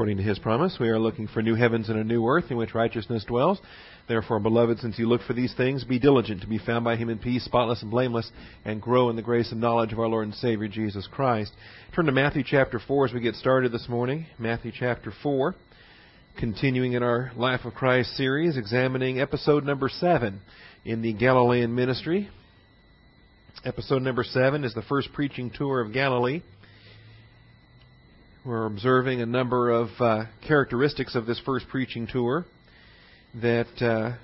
according to his promise. We are looking for new heavens and a new earth in which righteousness dwells. Therefore, beloved, since you look for these things, be diligent to be found by him in peace, spotless and blameless, and grow in the grace and knowledge of our Lord and Savior Jesus Christ. Turn to Matthew chapter 4 as we get started this morning. Matthew chapter 4, continuing in our Life of Christ series, examining episode number 7 in the Galilean ministry. Episode number 7 is the first preaching tour of Galilee. We're observing a number of uh, characteristics of this first preaching tour that uh,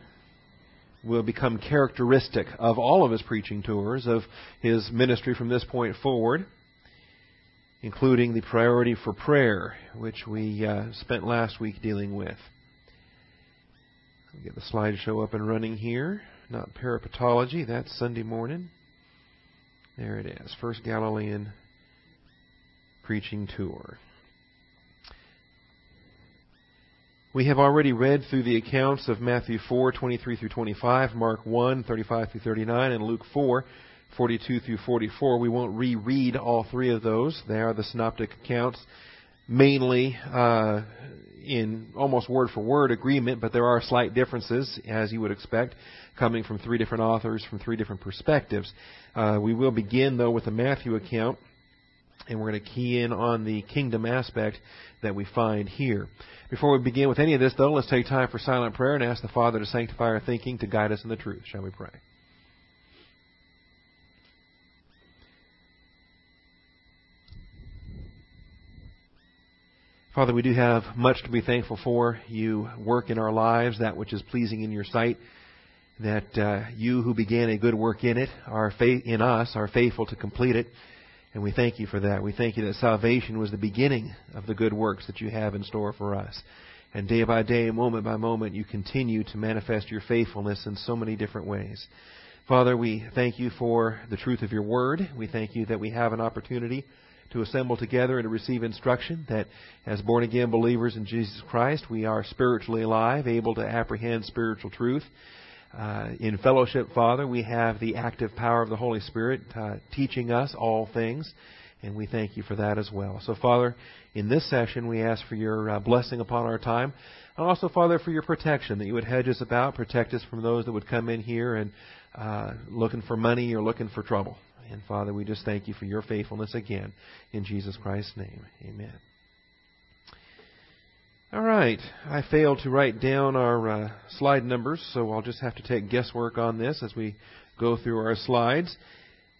will become characteristic of all of his preaching tours, of his ministry from this point forward, including the priority for prayer, which we uh, spent last week dealing with. I'll get the slideshow up and running here. Not parapetology, that's Sunday morning. There it is. First Galilean preaching tour. We have already read through the accounts of Matthew 4, 23 through 25, Mark 1, 35 through 39, and Luke 4, 42 through 44. We won't reread all three of those. They are the synoptic accounts, mainly uh, in almost word for word agreement, but there are slight differences, as you would expect, coming from three different authors from three different perspectives. Uh, we will begin, though, with the Matthew account, and we're going to key in on the kingdom aspect that we find here. Before we begin with any of this, though, let's take time for silent prayer and ask the Father to sanctify our thinking, to guide us in the truth. Shall we pray? Father, we do have much to be thankful for. You work in our lives that which is pleasing in your sight. That uh, you who began a good work in it are fa- in us are faithful to complete it. And we thank you for that. We thank you that salvation was the beginning of the good works that you have in store for us. And day by day, moment by moment, you continue to manifest your faithfulness in so many different ways. Father, we thank you for the truth of your word. We thank you that we have an opportunity to assemble together and to receive instruction, that as born again believers in Jesus Christ, we are spiritually alive, able to apprehend spiritual truth. Uh, in fellowship, Father, we have the active power of the Holy Spirit uh, teaching us all things, and we thank you for that as well. So, Father, in this session, we ask for your uh, blessing upon our time, and also, Father, for your protection, that you would hedge us about, protect us from those that would come in here and uh, looking for money or looking for trouble. And, Father, we just thank you for your faithfulness again. In Jesus Christ's name, amen. All right. I failed to write down our uh, slide numbers, so I'll just have to take guesswork on this as we go through our slides.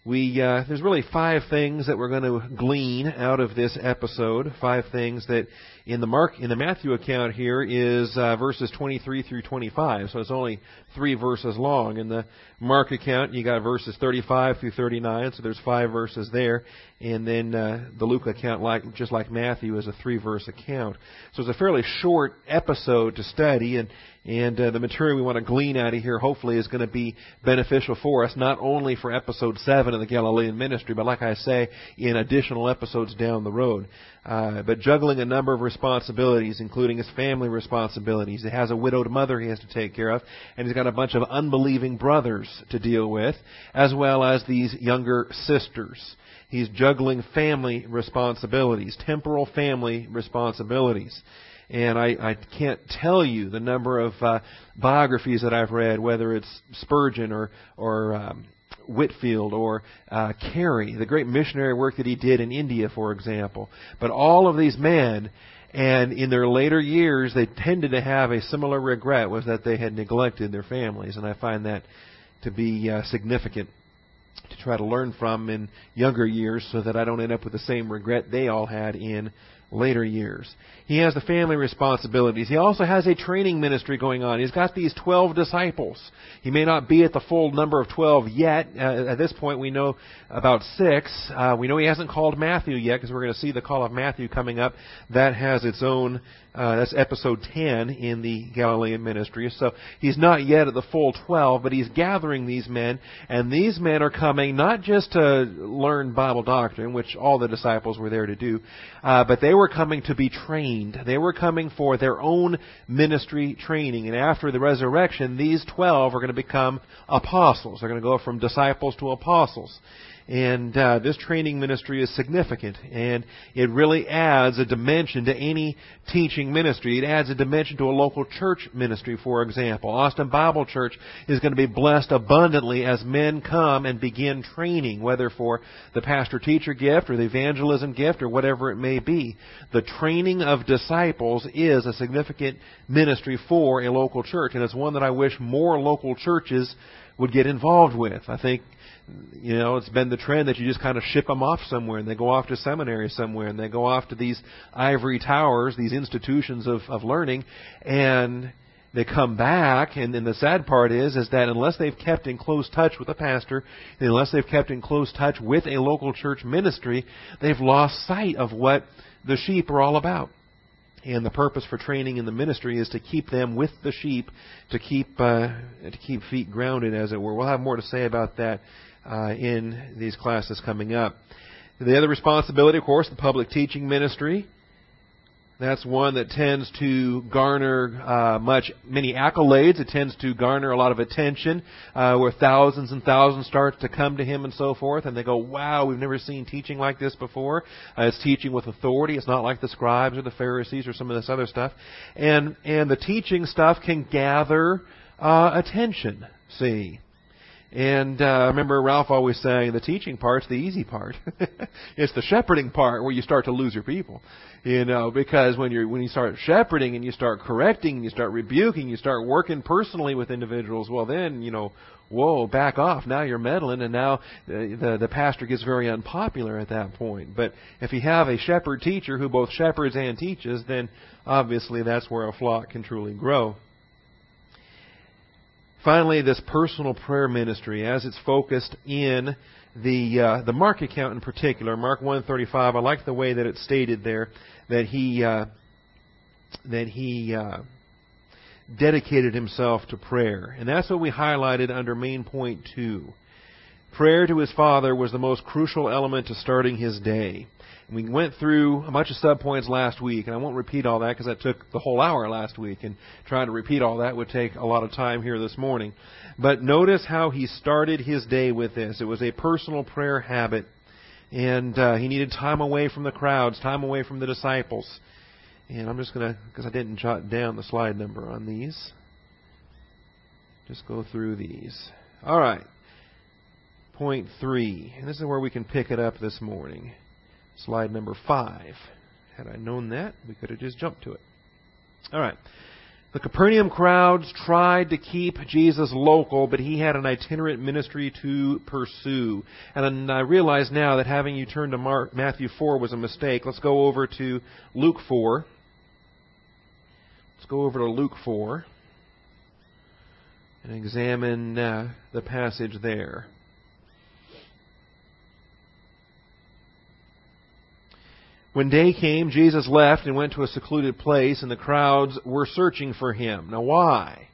We uh, there's really five things that we're going to glean out of this episode. Five things that in the Mark in the Matthew account here is uh, verses 23 through 25, so it's only three verses long. In the Mark account, you got verses 35 through 39, so there's five verses there. And then uh, the Luke account, like just like Matthew, is a three-verse account. So it's a fairly short episode to study, and and uh, the material we want to glean out of here, hopefully, is going to be beneficial for us, not only for episode seven of the Galilean ministry, but like I say, in additional episodes down the road. Uh, but juggling a number of responsibilities, including his family responsibilities. He has a widowed mother he has to take care of, and he's got a bunch of unbelieving brothers to deal with, as well as these younger sisters. He's juggling family responsibilities, temporal family responsibilities. And I, I can't tell you the number of uh, biographies that I've read, whether it's Spurgeon or, or um, Whitefield or uh, Carey, the great missionary work that he did in India, for example. But all of these men, and in their later years, they tended to have a similar regret, was that they had neglected their families, and I find that to be uh, significant to try to learn from in younger years, so that I don't end up with the same regret they all had in later years. He has the family responsibilities. He also has a training ministry going on. He's got these 12 disciples. He may not be at the full number of 12 yet. Uh, at this point, we know about six. Uh, we know he hasn't called Matthew yet because we're going to see the call of Matthew coming up. That has its own uh, that's episode 10 in the Galilean ministry. So he's not yet at the full 12, but he's gathering these men, and these men are coming not just to learn Bible doctrine, which all the disciples were there to do, uh, but they were coming to be trained. They were coming for their own ministry training. And after the resurrection, these 12 are going to become apostles. They're going to go from disciples to apostles. And uh, this training ministry is significant, and it really adds a dimension to any teaching ministry. It adds a dimension to a local church ministry, for example. Austin Bible Church is going to be blessed abundantly as men come and begin training, whether for the pastor teacher gift or the evangelism gift or whatever it may be. The training of disciples is a significant ministry for a local church, and it's one that I wish more local churches would get involved with. I think you know, it's been the trend that you just kind of ship them off somewhere and they go off to seminary somewhere and they go off to these ivory towers, these institutions of, of learning, and they come back. And then the sad part is, is that unless they've kept in close touch with a pastor, unless they've kept in close touch with a local church ministry, they've lost sight of what the sheep are all about. And the purpose for training in the ministry is to keep them with the sheep, to keep uh, to keep feet grounded, as it were. We'll have more to say about that uh, in these classes coming up. The other responsibility, of course, the public teaching ministry. That's one that tends to garner uh, much, many accolades. It tends to garner a lot of attention, uh, where thousands and thousands start to come to him and so forth, and they go, "Wow, we've never seen teaching like this before." Uh, it's teaching with authority. It's not like the scribes or the Pharisees or some of this other stuff, and and the teaching stuff can gather uh, attention. See, and uh, I remember Ralph always saying the teaching part's the easy part. it's the shepherding part where you start to lose your people. You know, because when you when you start shepherding and you start correcting and you start rebuking, you start working personally with individuals. Well, then you know, whoa, back off. Now you're meddling, and now the the, the pastor gets very unpopular at that point. But if you have a shepherd teacher who both shepherds and teaches, then obviously that's where a flock can truly grow. Finally, this personal prayer ministry, as it's focused in the uh, the Mark account in particular, Mark 135. I like the way that it's stated there that he uh, that he uh, dedicated himself to prayer, and that's what we highlighted under main point two. Prayer to his Father was the most crucial element to starting his day. We went through a bunch of subpoints last week, and I won't repeat all that because that took the whole hour last week, and trying to repeat all that would take a lot of time here this morning. But notice how he started his day with this. It was a personal prayer habit, and uh, he needed time away from the crowds, time away from the disciples. And I'm just going to, because I didn't jot down the slide number on these, just go through these. All right. Point three. And this is where we can pick it up this morning. Slide number five. Had I known that, we could have just jumped to it. All right. The Capernaum crowds tried to keep Jesus local, but he had an itinerant ministry to pursue. And I realize now that having you turn to Mark, Matthew 4 was a mistake. Let's go over to Luke 4. Let's go over to Luke 4 and examine uh, the passage there. When day came, Jesus left and went to a secluded place, and the crowds were searching for him. Now, why?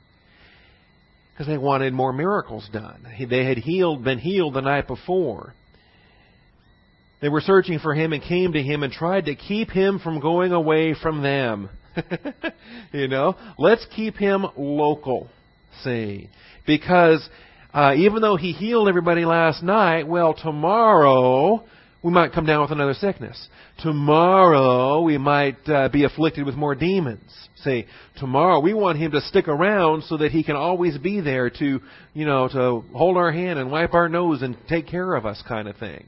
Because they wanted more miracles done. They had healed, been healed the night before. They were searching for him and came to him and tried to keep him from going away from them. you know, let's keep him local. See, because uh, even though he healed everybody last night, well, tomorrow we might come down with another sickness. Tomorrow we might uh, be afflicted with more demons. Say, tomorrow we want him to stick around so that he can always be there to, you know, to hold our hand and wipe our nose and take care of us kind of thing.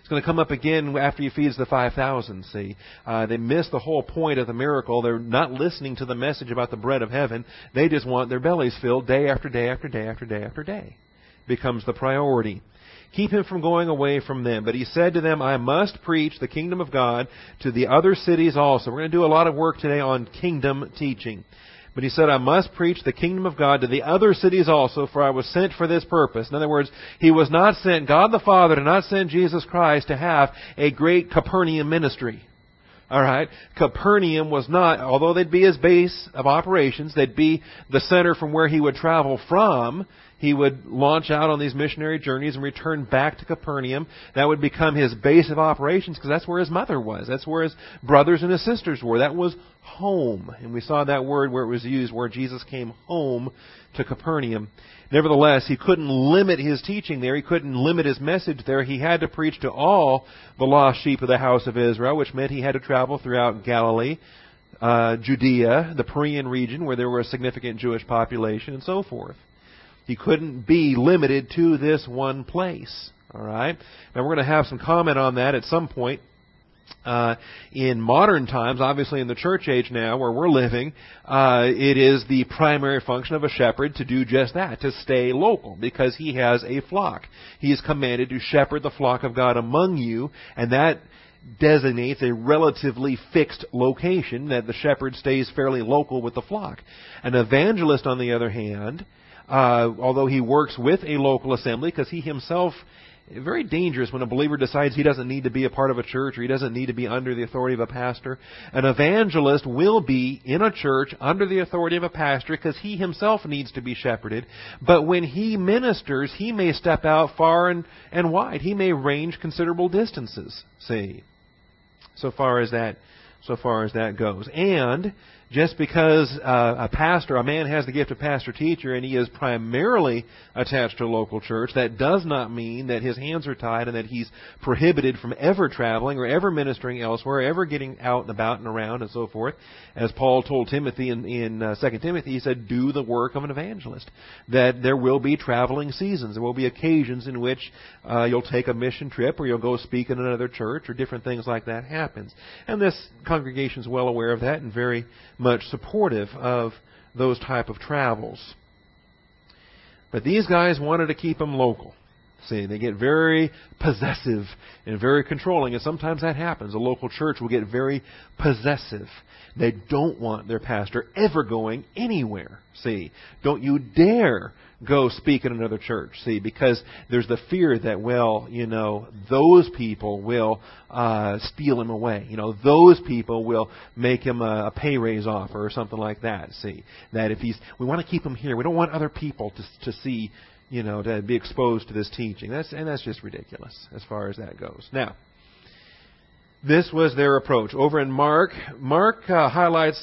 It's going to come up again after he feeds the 5,000, see. Uh, they miss the whole point of the miracle. They're not listening to the message about the bread of heaven. They just want their bellies filled day after day after day after day after day. Becomes the priority keep him from going away from them. But he said to them, I must preach the kingdom of God to the other cities also. We're going to do a lot of work today on kingdom teaching. But he said, I must preach the kingdom of God to the other cities also, for I was sent for this purpose. In other words, he was not sent, God the Father did not send Jesus Christ to have a great Capernaum ministry All right. Capernaum was not, although they'd be his base of operations, they'd be the center from where he would travel from. He would launch out on these missionary journeys and return back to Capernaum. That would become his base of operations because that's where his mother was. That's where his brothers and his sisters were. That was home. And we saw that word where it was used, where Jesus came home to Capernaum. Nevertheless, he couldn't limit his teaching there. He couldn't limit his message there. He had to preach to all the lost sheep of the house of Israel, which meant he had to travel throughout Galilee, uh, Judea, the Perean region where there were a significant Jewish population, and so forth. He couldn't be limited to this one place. All right. Now we're going to have some comment on that at some point. Uh, in modern times, obviously in the church age now where we're living, uh, it is the primary function of a shepherd to do just that, to stay local, because he has a flock. He is commanded to shepherd the flock of God among you, and that designates a relatively fixed location that the shepherd stays fairly local with the flock. An evangelist, on the other hand, uh, although he works with a local assembly because he himself very dangerous when a believer decides he doesn't need to be a part of a church or he doesn't need to be under the authority of a pastor. An evangelist will be in a church under the authority of a pastor because he himself needs to be shepherded. But when he ministers, he may step out far and, and wide. He may range considerable distances, see, so far as that so far as that goes. And just because uh, a pastor, a man has the gift of pastor teacher and he is primarily attached to a local church, that does not mean that his hands are tied and that he's prohibited from ever traveling or ever ministering elsewhere, ever getting out and about and around and so forth. As Paul told Timothy in, in uh, 2 Timothy, he said, do the work of an evangelist. That there will be traveling seasons. There will be occasions in which uh, you'll take a mission trip or you'll go speak in another church or different things like that happens. And this congregation is well aware of that and very much supportive of those type of travels. But these guys wanted to keep them local. See, they get very possessive and very controlling, and sometimes that happens. A local church will get very possessive. They don't want their pastor ever going anywhere. See, don't you dare go speak in another church. See, because there's the fear that, well, you know, those people will uh, steal him away. You know, those people will make him a, a pay raise offer or something like that. See, that if he's, we want to keep him here. We don't want other people to to see, you know, to be exposed to this teaching. That's and that's just ridiculous as far as that goes. Now. This was their approach. Over in Mark, Mark uh, highlights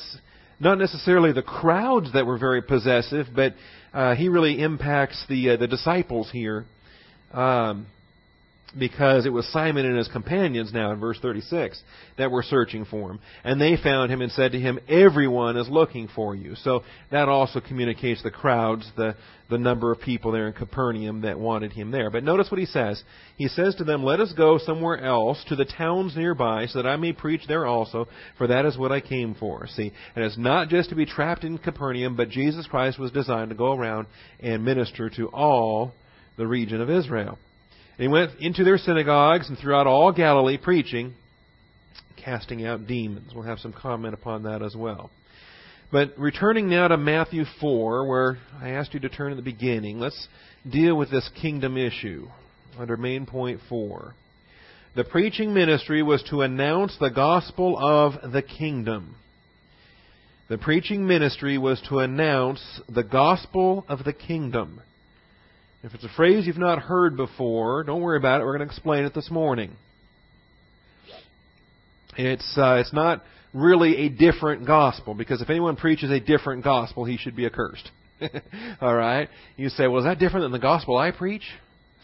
not necessarily the crowds that were very possessive, but uh, he really impacts the uh, the disciples here, um, because it was Simon and his companions now in verse 36 that were searching for him, and they found him and said to him, "Everyone is looking for you." So that also communicates the crowds, the the number of people there in Capernaum that wanted him there. But notice what he says. He says to them, Let us go somewhere else, to the towns nearby, so that I may preach there also, for that is what I came for. See, and it's not just to be trapped in Capernaum, but Jesus Christ was designed to go around and minister to all the region of Israel. He went into their synagogues and throughout all Galilee preaching, casting out demons. We'll have some comment upon that as well. But returning now to Matthew 4, where I asked you to turn at the beginning, let's deal with this kingdom issue under main point 4. The preaching ministry was to announce the gospel of the kingdom. The preaching ministry was to announce the gospel of the kingdom. If it's a phrase you've not heard before, don't worry about it. We're going to explain it this morning. It's uh, it's not really a different gospel because if anyone preaches a different gospel, he should be accursed. All right? You say, well, is that different than the gospel I preach?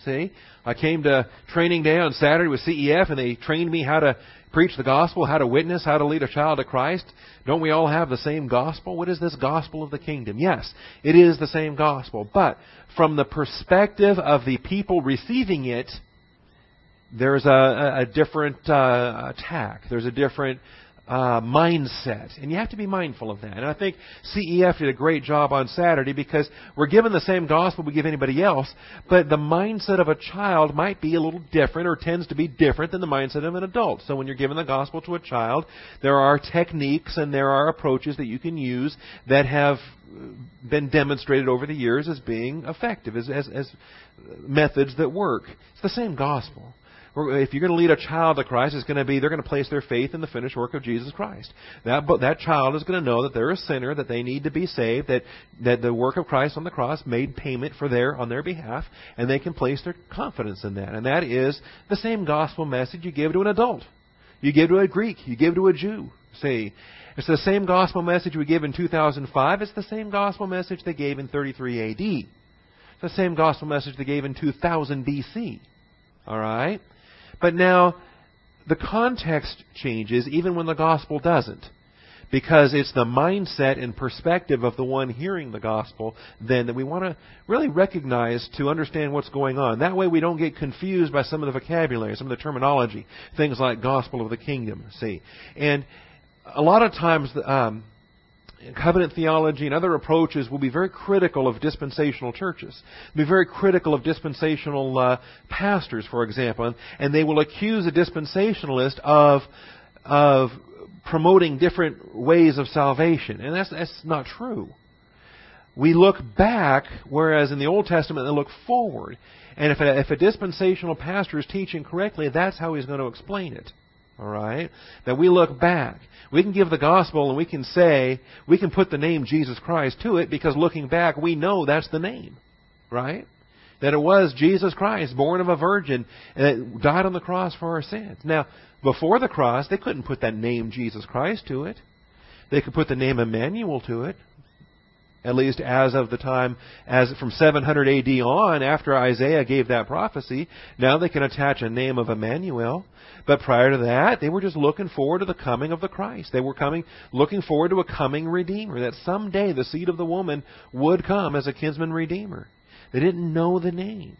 See? I came to training day on Saturday with CEF and they trained me how to preach the gospel, how to witness, how to lead a child to Christ. Don't we all have the same gospel? What is this gospel of the kingdom? Yes, it is the same gospel. But from the perspective of the people receiving it, there's a, a different uh, attack. There's a different uh, mindset. And you have to be mindful of that. And I think CEF did a great job on Saturday because we're given the same gospel we give anybody else, but the mindset of a child might be a little different or tends to be different than the mindset of an adult. So when you're giving the gospel to a child, there are techniques and there are approaches that you can use that have been demonstrated over the years as being effective, as, as, as methods that work. It's the same gospel. If you're going to lead a child to Christ, it's going to be they're going to place their faith in the finished work of Jesus Christ. That that child is going to know that they're a sinner, that they need to be saved, that that the work of Christ on the cross made payment for their on their behalf, and they can place their confidence in that. And that is the same gospel message you give to an adult. You give to a Greek, you give to a Jew. See, it's the same gospel message we give in 2005. It's the same gospel message they gave in 33 AD. It's the same gospel message they gave in 2000 BC. All right? But now, the context changes even when the gospel doesn't. Because it's the mindset and perspective of the one hearing the gospel then that we want to really recognize to understand what's going on. That way we don't get confused by some of the vocabulary, some of the terminology, things like gospel of the kingdom, see. And a lot of times, um, covenant theology and other approaches will be very critical of dispensational churches, be very critical of dispensational uh, pastors, for example, and, they will accuse a dispensationalist of of promoting different ways of salvation, and that's that's not true. We look back, whereas in the Old Testament they look forward. And if a, if a dispensational pastor is teaching correctly, that's how he's going to explain it. All right? That we look back. We can give the gospel and we can say, we can put the name Jesus Christ to it because looking back, we know that's the name. Right? That it was Jesus Christ, born of a virgin, and died on the cross for our sins. Now, before the cross, they couldn't put that name Jesus Christ to it. They could put the name Emmanuel to it at least as of the time, as from 700 AD on, after Isaiah gave that prophecy, now they can attach a name of Emmanuel. But prior to that, they were just looking forward to the coming of the Christ. They were coming, looking forward to a coming Redeemer, that someday the seed of the woman would come as a kinsman Redeemer. They didn't know the name,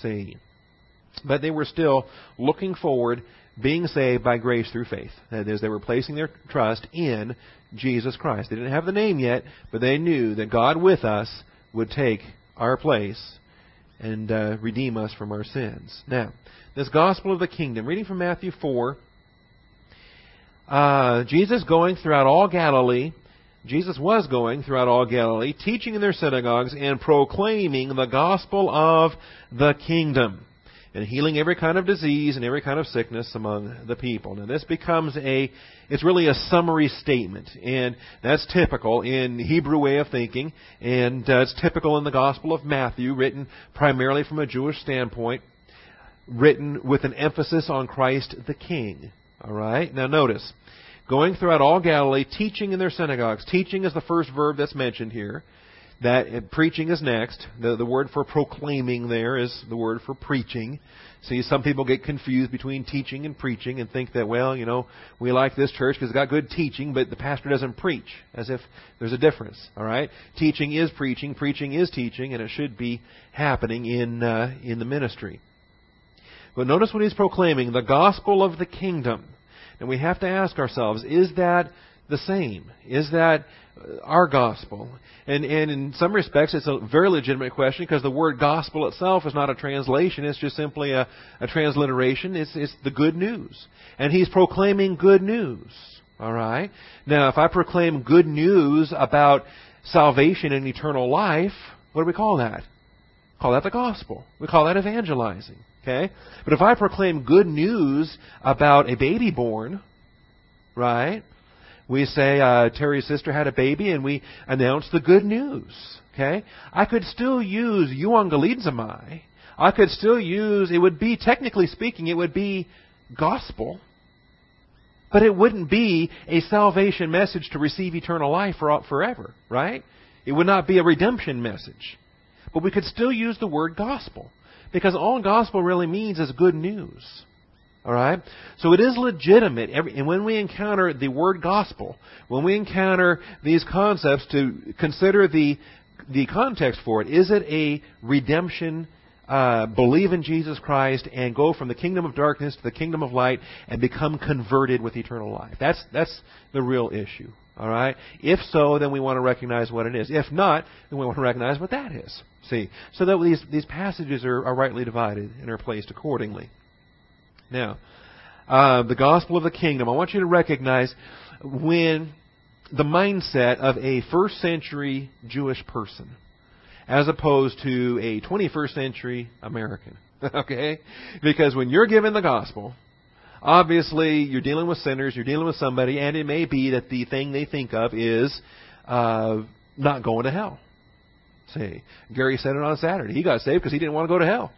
see. But they were still looking forward, being saved by grace through faith. That is, they were placing their trust in Jesus Christ. They didn't have the name yet, but they knew that God with us would take our place and uh, redeem us from our sins. Now, this gospel of the kingdom, reading from Matthew 4, uh, Jesus going throughout all Galilee, Jesus was going throughout all Galilee, teaching in their synagogues and proclaiming the gospel of the kingdom and healing every kind of disease and every kind of sickness among the people. Now this becomes a, it's really a summary statement, and that's typical in Hebrew way of thinking, and uh, it's typical in the Gospel of Matthew, written primarily from a Jewish standpoint, written with an emphasis on Christ the King. All right? Now notice, going throughout all Galilee, teaching in their synagogues. Teaching is the first verb that's mentioned here. That uh, preaching is next. The, the word for proclaiming there is the word for preaching. See, some people get confused between teaching and preaching and think that, well, you know, we like this church because it's got good teaching, but the pastor doesn't preach, as if there's a difference. All right, teaching is preaching, preaching is teaching, and it should be happening in uh, in the ministry. But notice what he's proclaiming: the gospel of the kingdom. And we have to ask ourselves: Is that the same? Is that our gospel? And, and in some respects, it's a very legitimate question because the word gospel itself is not a translation. It's just simply a, a transliteration. It's, it's the good news. And he's proclaiming good news. All right? Now, if I proclaim good news about salvation and eternal life, what do we call that? Call that the gospel. We call that evangelizing. Okay? But if I proclaim good news about a baby born, right? We say uh, Terry's sister had a baby, and we announce the good news. Okay, I could still use euangelizomai. I could still use. It would be technically speaking, it would be gospel, but it wouldn't be a salvation message to receive eternal life for forever. Right? It would not be a redemption message, but we could still use the word gospel because all gospel really means is good news. All right? So it is legitimate. Every, and when we encounter the word gospel, when we encounter these concepts, to consider the, the context for it. Is it a redemption, uh, believe in Jesus Christ and go from the kingdom of darkness to the kingdom of light and become converted with eternal life? That's, that's the real issue. All right? If so, then we want to recognize what it is. If not, then we want to recognize what that is. See? So that these, these passages are, are rightly divided and are placed accordingly. Now, uh, the gospel of the kingdom. I want you to recognize when the mindset of a first century Jewish person as opposed to a 21st century American. okay? Because when you're given the gospel, obviously you're dealing with sinners, you're dealing with somebody, and it may be that the thing they think of is uh, not going to hell. See, Gary said it on Saturday. He got saved because he didn't want to go to hell.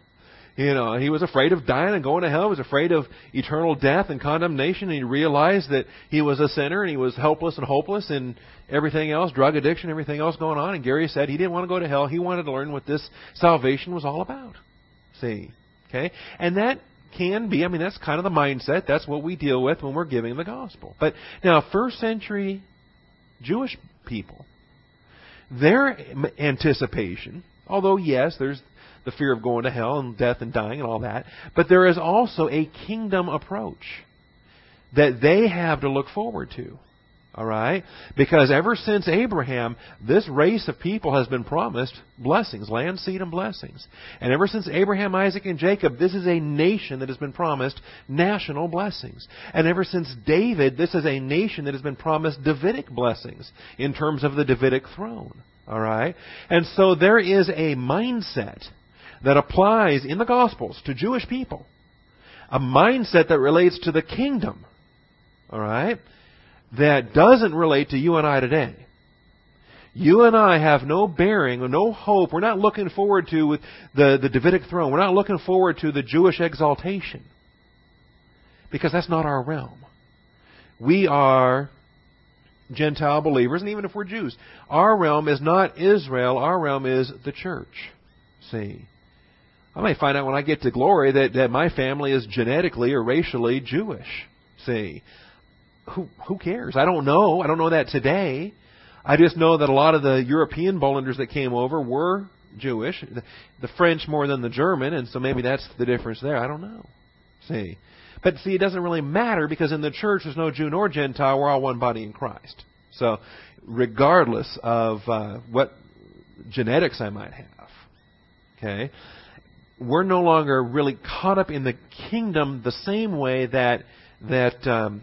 You know, he was afraid of dying and going to hell. He was afraid of eternal death and condemnation. And he realized that he was a sinner and he was helpless and hopeless and everything else, drug addiction, everything else going on. And Gary said he didn't want to go to hell. He wanted to learn what this salvation was all about. See? Okay? And that can be, I mean, that's kind of the mindset. That's what we deal with when we're giving the gospel. But now, first century Jewish people, their anticipation, although yes, there's the fear of going to hell and death and dying and all that, but there is also a kingdom approach that they have to look forward to. All right? Because ever since Abraham, this race of people has been promised blessings, land, seed, and blessings. And ever since Abraham, Isaac, and Jacob, this is a nation that has been promised national blessings. And ever since David, this is a nation that has been promised Davidic blessings in terms of the Davidic throne. All right? And so there is a mindset that applies in the Gospels to Jewish people. A mindset that relates to the kingdom. All right? that doesn't relate to you and I today. You and I have no bearing, or no hope. We're not looking forward to the, the Davidic throne. We're not looking forward to the Jewish exaltation. Because that's not our realm. We are Gentile believers, and even if we're Jews, our realm is not Israel, our realm is the church. See? I may find out when I get to glory that, that my family is genetically or racially Jewish. See? who who cares? I don't know. I don't know that today. I just know that a lot of the European Bollanders that came over were Jewish, the, the French more than the German, and so maybe that's the difference there. I don't know. See, but see, it doesn't really matter because in the church there's no Jew nor Gentile. We're all one body in Christ. So, regardless of uh, what genetics I might have, okay, we're no longer really caught up in the kingdom the same way that that um,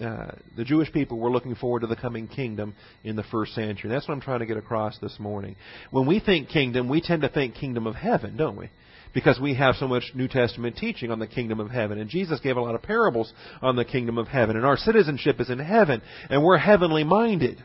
uh, the Jewish people were looking forward to the coming kingdom in the first century. That's what I'm trying to get across this morning. When we think kingdom, we tend to think kingdom of heaven, don't we? Because we have so much New Testament teaching on the kingdom of heaven. And Jesus gave a lot of parables on the kingdom of heaven. And our citizenship is in heaven. And we're heavenly minded.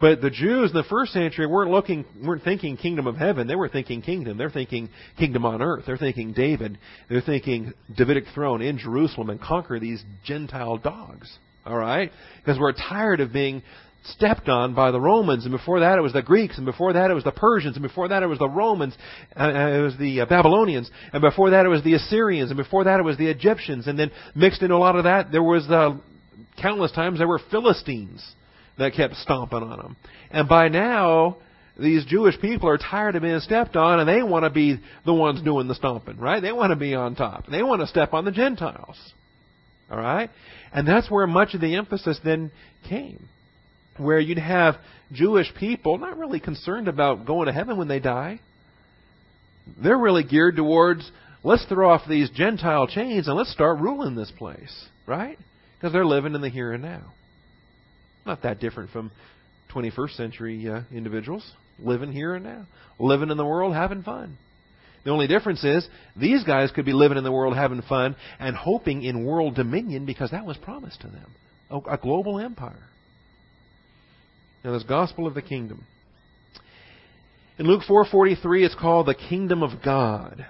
But the Jews in the first century weren't looking, weren't thinking kingdom of heaven. They were thinking kingdom. They're thinking kingdom on earth. They're thinking David. They're thinking Davidic throne in Jerusalem and conquer these Gentile dogs. All right, because we're tired of being stepped on by the Romans, and before that it was the Greeks, and before that it was the Persians, and before that it was the Romans, uh, uh it was the uh, Babylonians, and before that it was the Assyrians, and before that it was the Egyptians, and then mixed into a lot of that there was uh, countless times there were Philistines that kept stomping on them. And by now, these Jewish people are tired of being stepped on and they want to be the ones doing the stomping, right? They want to be on top. They want to step on the Gentiles. All right? And that's where much of the emphasis then came. Where you'd have Jewish people not really concerned about going to heaven when they die. They're really geared towards let's throw off these Gentile chains and let's start ruling this place, right? Because they're living in the here and now. Not that different from 21st century uh, individuals living here and now, living in the world, having fun. The only difference is these guys could be living in the world having fun and hoping in world dominion because that was promised to them a, global empire. Now, this gospel of the kingdom. In Luke 4:43, it's called the kingdom of God.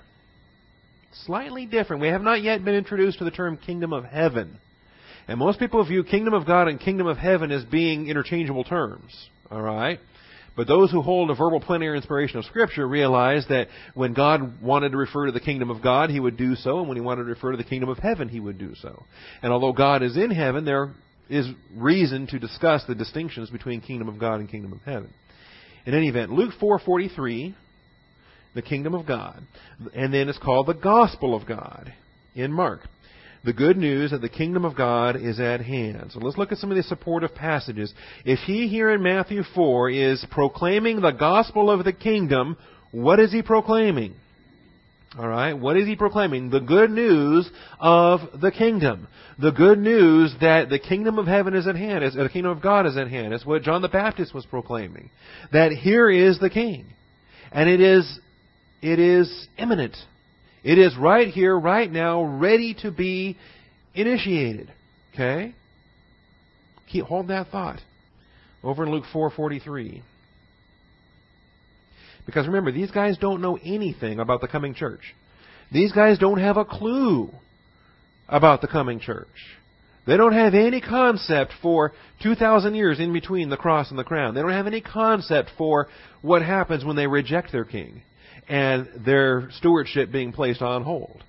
Slightly different. We have not yet been introduced to the term kingdom of heaven. And most people view kingdom of God and kingdom of heaven as being interchangeable terms. All right? But those who hold a verbal plenary inspiration of Scripture realize that when God wanted to refer to the kingdom of God, He would do so, and when He wanted to refer to the kingdom of heaven, He would do so. And although God is in heaven, there is reason to discuss the distinctions between kingdom of God and kingdom of heaven. In any event, Luke 4:43, the kingdom of God, and then it's called the gospel of God in Mark the good news that the kingdom of God is at hand. So let's look at some of the supportive passages. If he here in Matthew 4 is proclaiming the gospel of the kingdom, what is he proclaiming? All right, what is he proclaiming? The good news of the kingdom. The good news that the kingdom of heaven is at hand, the kingdom of God is at hand. It's what John the Baptist was proclaiming. That here is the king. And it is, it is imminent. It is right here, right now, ready to be initiated. Okay? Keep hold that thought. Over in Luke 4:43. Because remember, these guys don't know anything about the coming church. These guys don't have a clue about the coming church. They don't have any concept for 2,000 years in between the cross and the crown. They don't have any concept for what happens when they reject their king and their stewardship being placed on hold.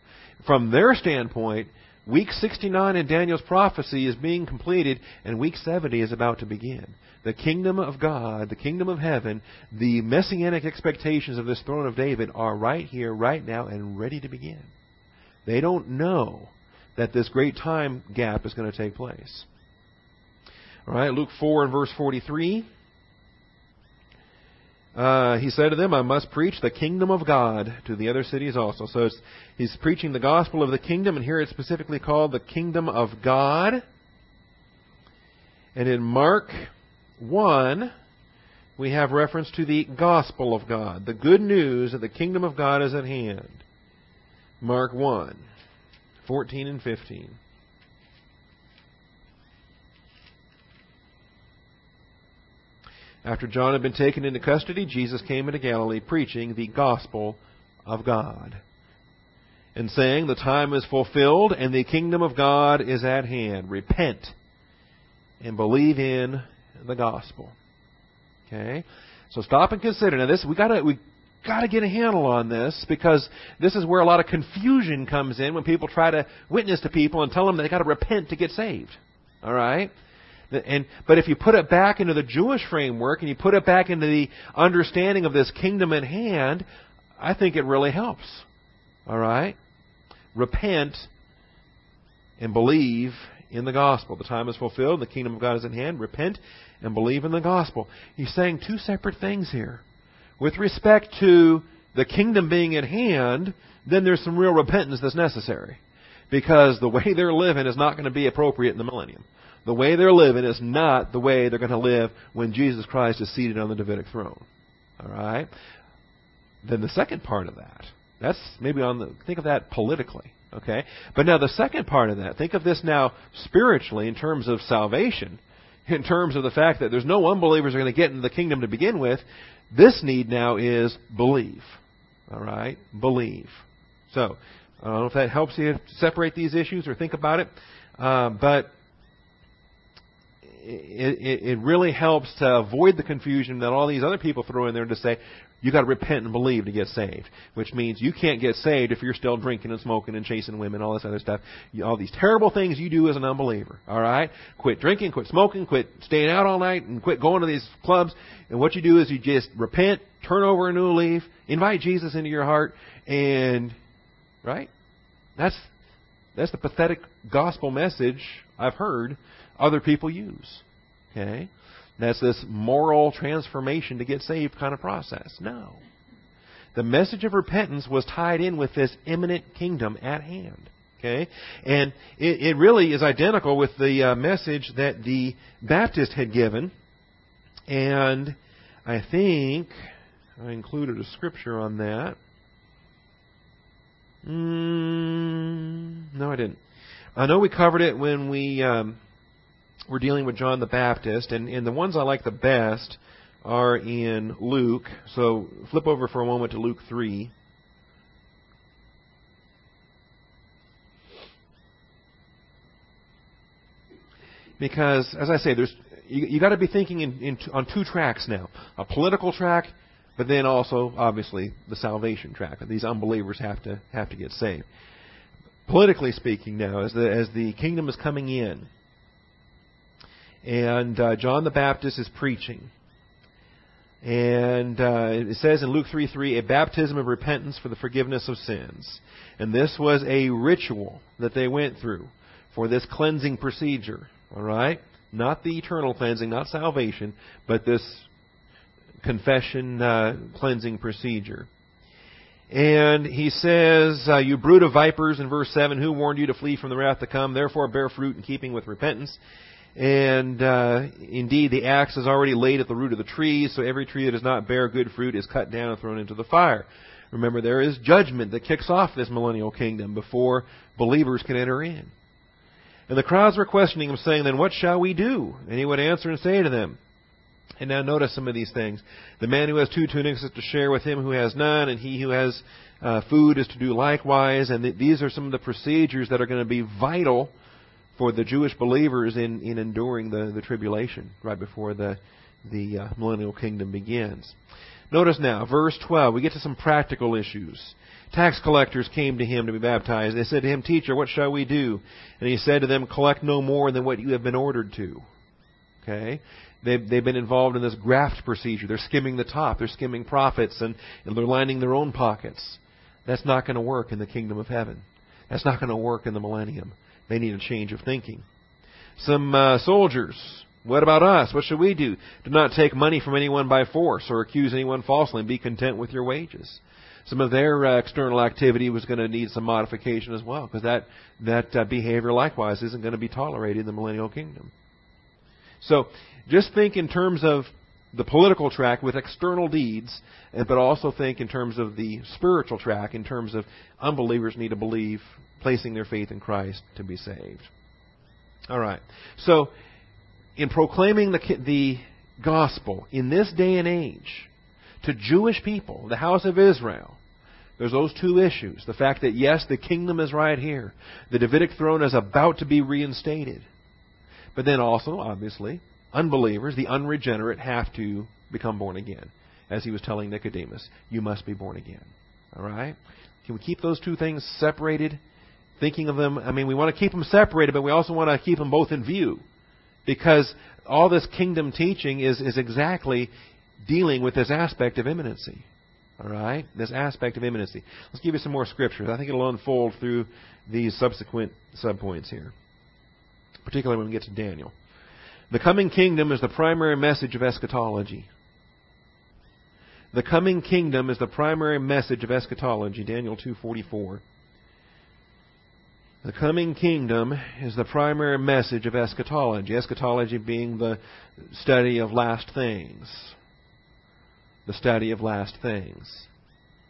From their standpoint, week 69 in Daniel's prophecy is being completed and week 70 is about to begin. The kingdom of God, the kingdom of heaven, the messianic expectations of this throne of David are right here, right now, and ready to begin. They don't know that this great time gap is going to take place. All right, Luke 4 and verse 43. Uh, he said to them, I must preach the kingdom of God to the other cities also. So he's preaching the gospel of the kingdom, and here it's specifically called the kingdom of God. And in Mark 1, we have reference to the gospel of God, the good news that the kingdom of God is at hand. Mark 1. 14 and 15. After John had been taken into custody, Jesus came into Galilee preaching the gospel of God and saying, The time is fulfilled and the kingdom of God is at hand. Repent and believe in the gospel. Okay? So stop and consider. Now this we gotta we got to get a handle on this because this is where a lot of confusion comes in when people try to witness to people and tell them they got to repent to get saved. All right? And but if you put it back into the Jewish framework and you put it back into the understanding of this kingdom at hand, I think it really helps. All right? Repent and believe in the gospel. The time is fulfilled, the kingdom of God is at hand. Repent and believe in the gospel. He's saying two separate things here with respect to the kingdom being at hand, then there's some real repentance that's necessary. Because the way they're living is not going to be appropriate in the millennium. The way they're living is not the way they're going to live when Jesus Christ is seated on the Davidic throne. All right? Then the second part of that, that's maybe on the, think of that politically. Okay? But now the second part of that, think of this now spiritually in terms of salvation, in terms of the fact that there's no unbelievers are going to get into the kingdom to begin with. This need now is believe. All right? Believe. So, I don't know if that helps you separate these issues or think about it, uh, but it, it, it really helps to avoid the confusion that all these other people throw in there to say, you got to repent and believe to get saved, which means you can't get saved if you're still drinking and smoking and chasing women, all this other stuff. All these terrible things you do as an unbeliever. All right, quit drinking, quit smoking, quit staying out all night, and quit going to these clubs. And what you do is you just repent, turn over a new leaf, invite Jesus into your heart, and right, that's that's the pathetic gospel message I've heard other people use. Okay. That's this moral transformation to get saved kind of process. No. The message of repentance was tied in with this imminent kingdom at hand. Okay? And it, it really is identical with the uh, message that the Baptist had given. And I think I included a scripture on that. Mm, no, I didn't. I know we covered it when we um, we're dealing with John the Baptist, and, and the ones I like the best are in Luke. So flip over for a moment to Luke 3. Because, as I say, there's you, you got to be thinking in, in, on two tracks now: a political track, but then also, obviously, the salvation track. These unbelievers have to have to get saved. Politically speaking, now, as the as the kingdom is coming in, and uh, John the Baptist is preaching. And uh, it says in Luke 3 3, a baptism of repentance for the forgiveness of sins. And this was a ritual that they went through for this cleansing procedure. All right? Not the eternal cleansing, not salvation, but this confession uh, cleansing procedure. And he says, uh, You brood of vipers, in verse 7, who warned you to flee from the wrath to come? Therefore bear fruit in keeping with repentance. And uh, indeed, the axe is already laid at the root of the tree, so every tree that does not bear good fruit is cut down and thrown into the fire. Remember, there is judgment that kicks off this millennial kingdom before believers can enter in. And the crowds were questioning him, saying, Then what shall we do? And he would answer and say to them, and now notice some of these things. The man who has two tunics is to share with him who has none, and he who has uh, food is to do likewise. And th- these are some of the procedures that are going to be vital for the Jewish believers in, in enduring the, the tribulation right before the, the uh, millennial kingdom begins. Notice now, verse 12, we get to some practical issues. Tax collectors came to him to be baptized. They said to him, Teacher, what shall we do? And he said to them, Collect no more than what you have been ordered to. Okay? They've, they've been involved in this graft procedure. They're skimming the top. They're skimming profits and, and they're lining their own pockets. That's not going to work in the kingdom of heaven. That's not going to work in the millennium. They need a change of thinking. Some uh, soldiers. What about us? What should we do? Do not take money from anyone by force or accuse anyone falsely and be content with your wages. Some of their uh, external activity was going to need some modification as well because that, that uh, behavior likewise isn't going to be tolerated in the millennial kingdom. So just think in terms of the political track with external deeds, but also think in terms of the spiritual track, in terms of unbelievers need to believe, placing their faith in Christ to be saved. All right. So, in proclaiming the, the gospel in this day and age to Jewish people, the house of Israel, there's those two issues. The fact that, yes, the kingdom is right here. The Davidic throne is about to be reinstated. But then also, obviously, unbelievers, the unregenerate, have to become born again. As he was telling Nicodemus, you must be born again. All right? Can we keep those two things separated? Thinking of them, I mean, we want to keep them separated, but we also want to keep them both in view. Because all this kingdom teaching is, is exactly dealing with this aspect of imminency. All right? This aspect of imminency. Let's give you some more scriptures. I think it'll unfold through these subsequent subpoints here, particularly when we get to Daniel. The coming kingdom is the primary message of eschatology. The coming kingdom is the primary message of eschatology, Daniel 2:44. The coming kingdom is the primary message of eschatology, eschatology being the study of last things. The study of last things.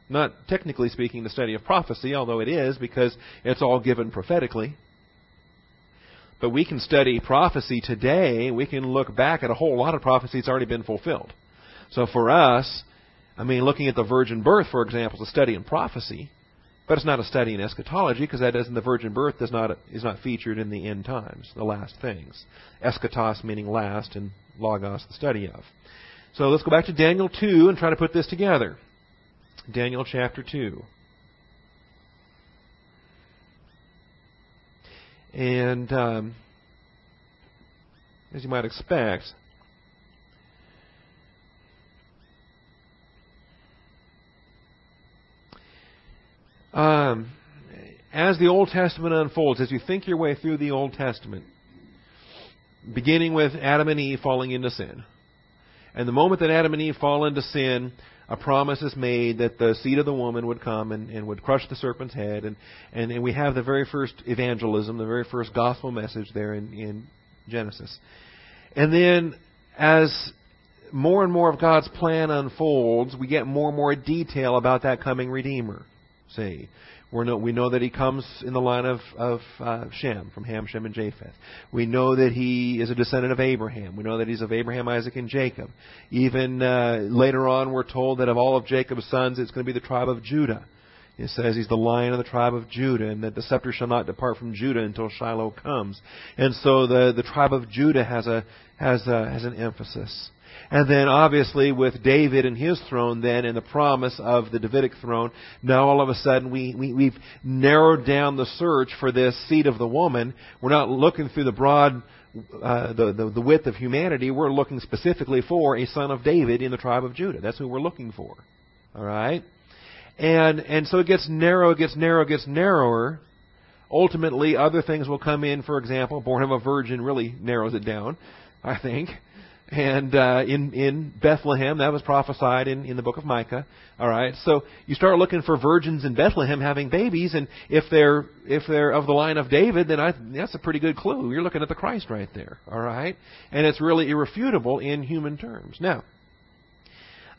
Not technically speaking the study of prophecy, although it is because it's all given prophetically. But we can study prophecy today. We can look back at a whole lot of prophecy that's already been fulfilled. So for us, I mean, looking at the virgin birth, for example, is a study in prophecy, but it's not a study in eschatology because that doesn't. The virgin birth does not is not featured in the end times, the last things. Eschatos meaning last, and logos the study of. So let's go back to Daniel two and try to put this together. Daniel chapter two. And um, as you might expect, um, as the Old Testament unfolds, as you think your way through the Old Testament, beginning with Adam and Eve falling into sin, and the moment that Adam and Eve fall into sin, a promise is made that the seed of the woman would come and, and would crush the serpent's head. And, and, and we have the very first evangelism, the very first gospel message there in, in Genesis. And then as more and more of God's plan unfolds, we get more and more detail about that coming Redeemer. See, we know, we know that he comes in the line of, of uh, Shem, from Ham, Shem, and Japheth. We know that he is a descendant of Abraham. We know that he's of Abraham, Isaac, and Jacob. Even uh, later on, we're told that of all of Jacob's sons, it's going to be the tribe of Judah. It says he's the lion of the tribe of Judah, and that the scepter shall not depart from Judah until Shiloh comes. And so the, the tribe of Judah has a has a, has an emphasis. And then obviously with David and his throne then and the promise of the Davidic throne, now all of a sudden we, we, we've narrowed down the search for this seed of the woman. We're not looking through the broad uh, the, the, the width of humanity, we're looking specifically for a son of David in the tribe of Judah. That's who we're looking for. All right, and and so it gets narrow, it gets narrow, it gets narrower. Ultimately, other things will come in. For example, born of a virgin really narrows it down. I think and uh, in in Bethlehem that was prophesied in in the book of Micah. All right, so you start looking for virgins in Bethlehem having babies, and if they're if they're of the line of David, then I, that's a pretty good clue. You're looking at the Christ right there. All right, and it's really irrefutable in human terms. Now,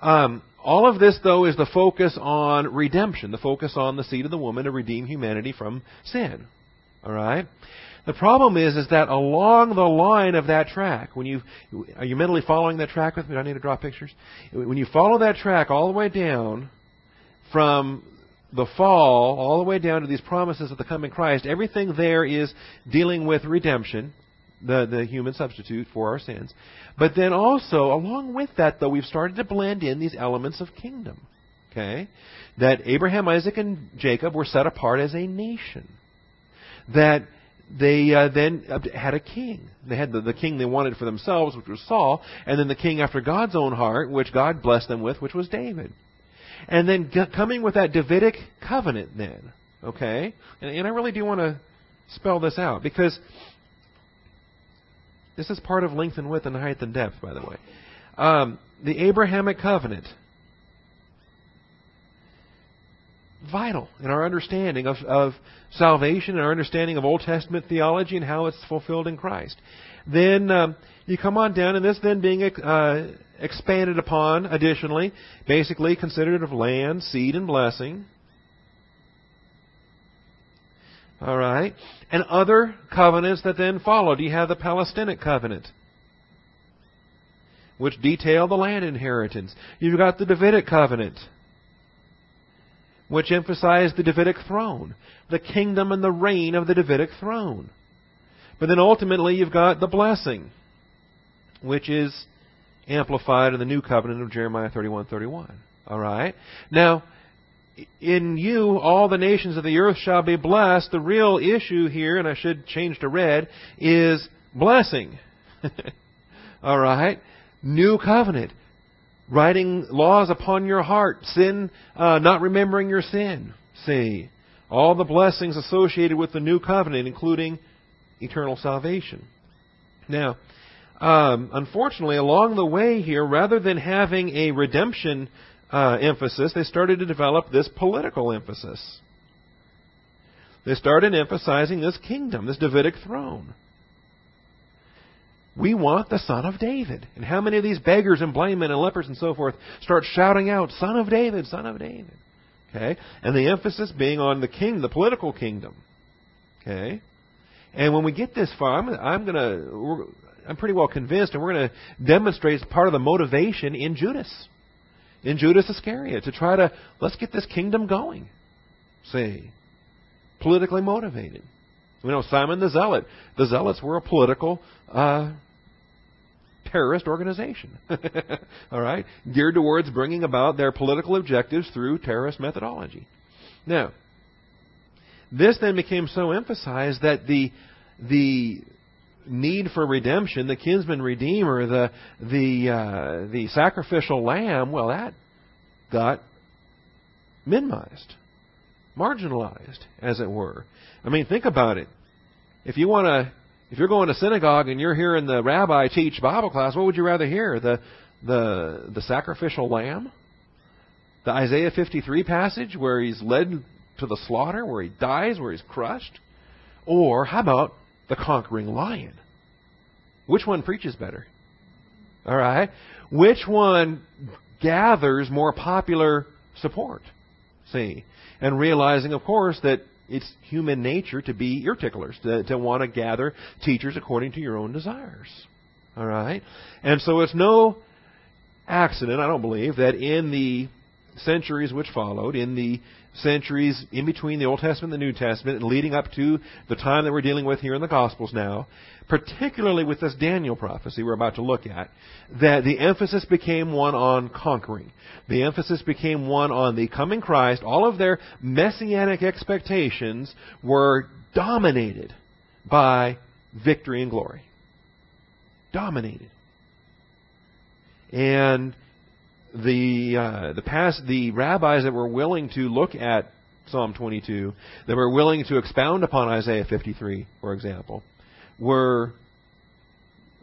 Um, all of this, though, is the focus on redemption, the focus on the seed of the woman to redeem humanity from sin. All right. The problem is, is that along the line of that track, when you are you mentally following that track with me? Do I need to draw pictures. When you follow that track all the way down from the fall all the way down to these promises of the coming Christ, everything there is dealing with redemption, the, the human substitute for our sins. But then also, along with that, though, we've started to blend in these elements of kingdom. Okay? That Abraham, Isaac, and Jacob were set apart as a nation. That they uh, then had a king. They had the, the king they wanted for themselves, which was Saul, and then the king after God's own heart, which God blessed them with, which was David. And then g- coming with that Davidic covenant, then, okay? And, and I really do want to spell this out because this is part of length and width and height and depth, by the way. Um, the Abrahamic covenant. Vital in our understanding of, of salvation and our understanding of Old Testament theology and how it's fulfilled in Christ. Then um, you come on down, and this then being uh, expanded upon additionally, basically considered of land, seed, and blessing. All right. And other covenants that then followed. You have the Palestinic covenant, which detail the land inheritance. You've got the Davidic covenant, which emphasized the Davidic throne, the kingdom and the reign of the Davidic throne. But then ultimately you've got the blessing, which is amplified in the new covenant of Jeremiah 31:31. All right? Now, in you all the nations of the earth shall be blessed. The real issue here, and I should change to red, is blessing. all right? New covenant. Writing laws upon your heart. Sin, uh, not remembering your sin. See. All the blessings associated with the new covenant, including eternal salvation. Now, um, unfortunately, along the way here, rather than having a redemption uh, emphasis, they started to develop this political emphasis. They started emphasizing this kingdom, this Davidic throne. We want the Son of David. And how many of these beggars and blind men and lepers and so forth start shouting out, Son of David, Son of David? Okay? And the emphasis being on the king, the political kingdom. Okay? And when we get this far, I'm, I'm going to I'm pretty well convinced, and we're going to demonstrate part of the motivation in Judas, in Judas Iscariot, to try to let's get this kingdom going. See, politically motivated. You know, Simon the Zealot. The Zealots were a political uh, terrorist organization. All right, geared towards bringing about their political objectives through terrorist methodology. Now, this then became so emphasized that the the need for redemption, the kinsman redeemer, the the uh, the sacrificial lamb, well, that got minimized, marginalized, as it were. I mean, think about it. If you want to, if you're going to synagogue and you're hearing the rabbi teach Bible class, what would you rather hear? The the the sacrificial lamb, the Isaiah 53 passage where he's led to the slaughter, where he dies, where he's crushed, or how about the conquering lion. Which one preaches better? All right. Which one gathers more popular support? See, and realizing, of course, that it's human nature to be ear ticklers, to, to want to gather teachers according to your own desires. All right? And so it's no accident, I don't believe, that in the centuries which followed, in the centuries in between the Old Testament and the New Testament, and leading up to the time that we're dealing with here in the Gospels now, particularly with this Daniel prophecy we're about to look at, that the emphasis became one on conquering. The emphasis became one on the coming Christ. All of their messianic expectations were dominated by victory and glory. Dominated. And the uh, the past the rabbis that were willing to look at Psalm 22, that were willing to expound upon Isaiah 53, for example, were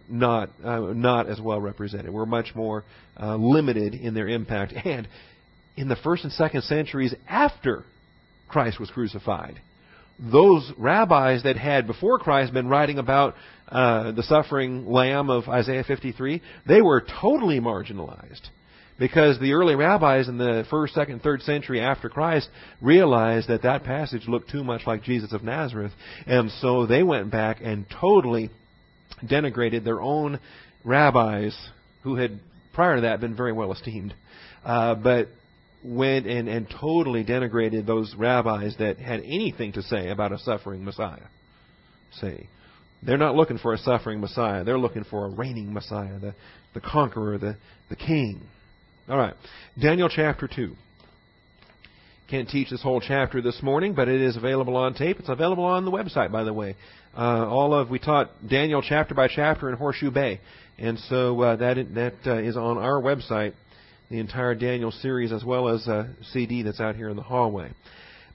not uh, not as well represented. Were much more uh, limited in their impact, and in the first and second centuries after Christ was crucified, those rabbis that had before Christ been writing about uh, the suffering Lamb of Isaiah 53, they were totally marginalized because the early rabbis in the first, second, third century after Christ realized that that passage looked too much like Jesus of Nazareth, and so they went back and totally denigrated their own rabbis who had prior to that been very well esteemed, uh, but went and, and totally denigrated those rabbis that had anything to say about a suffering Messiah. See, they're not looking for a suffering Messiah. They're looking for a reigning Messiah, the, the conqueror, the, the king. All right. Daniel chapter 2. Can't teach this whole chapter this morning, but it is available on tape. It's available on the website, by the way. Uh, all of we taught Daniel chapter by chapter in Horseshoe Bay, and so uh, that that uh, is on our website, the entire Daniel series, as well as a CD that's out here in the hallway.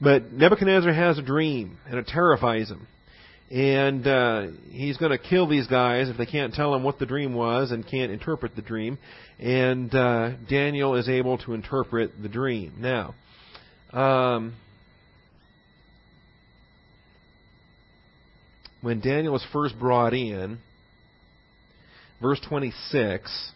But Nebuchadnezzar has a dream, and it terrifies him and uh, he's going to kill these guys if they can't tell him what the dream was and can't interpret the dream. And uh, Daniel is able to interpret the dream. Now, um, when Daniel was first brought in, verse 26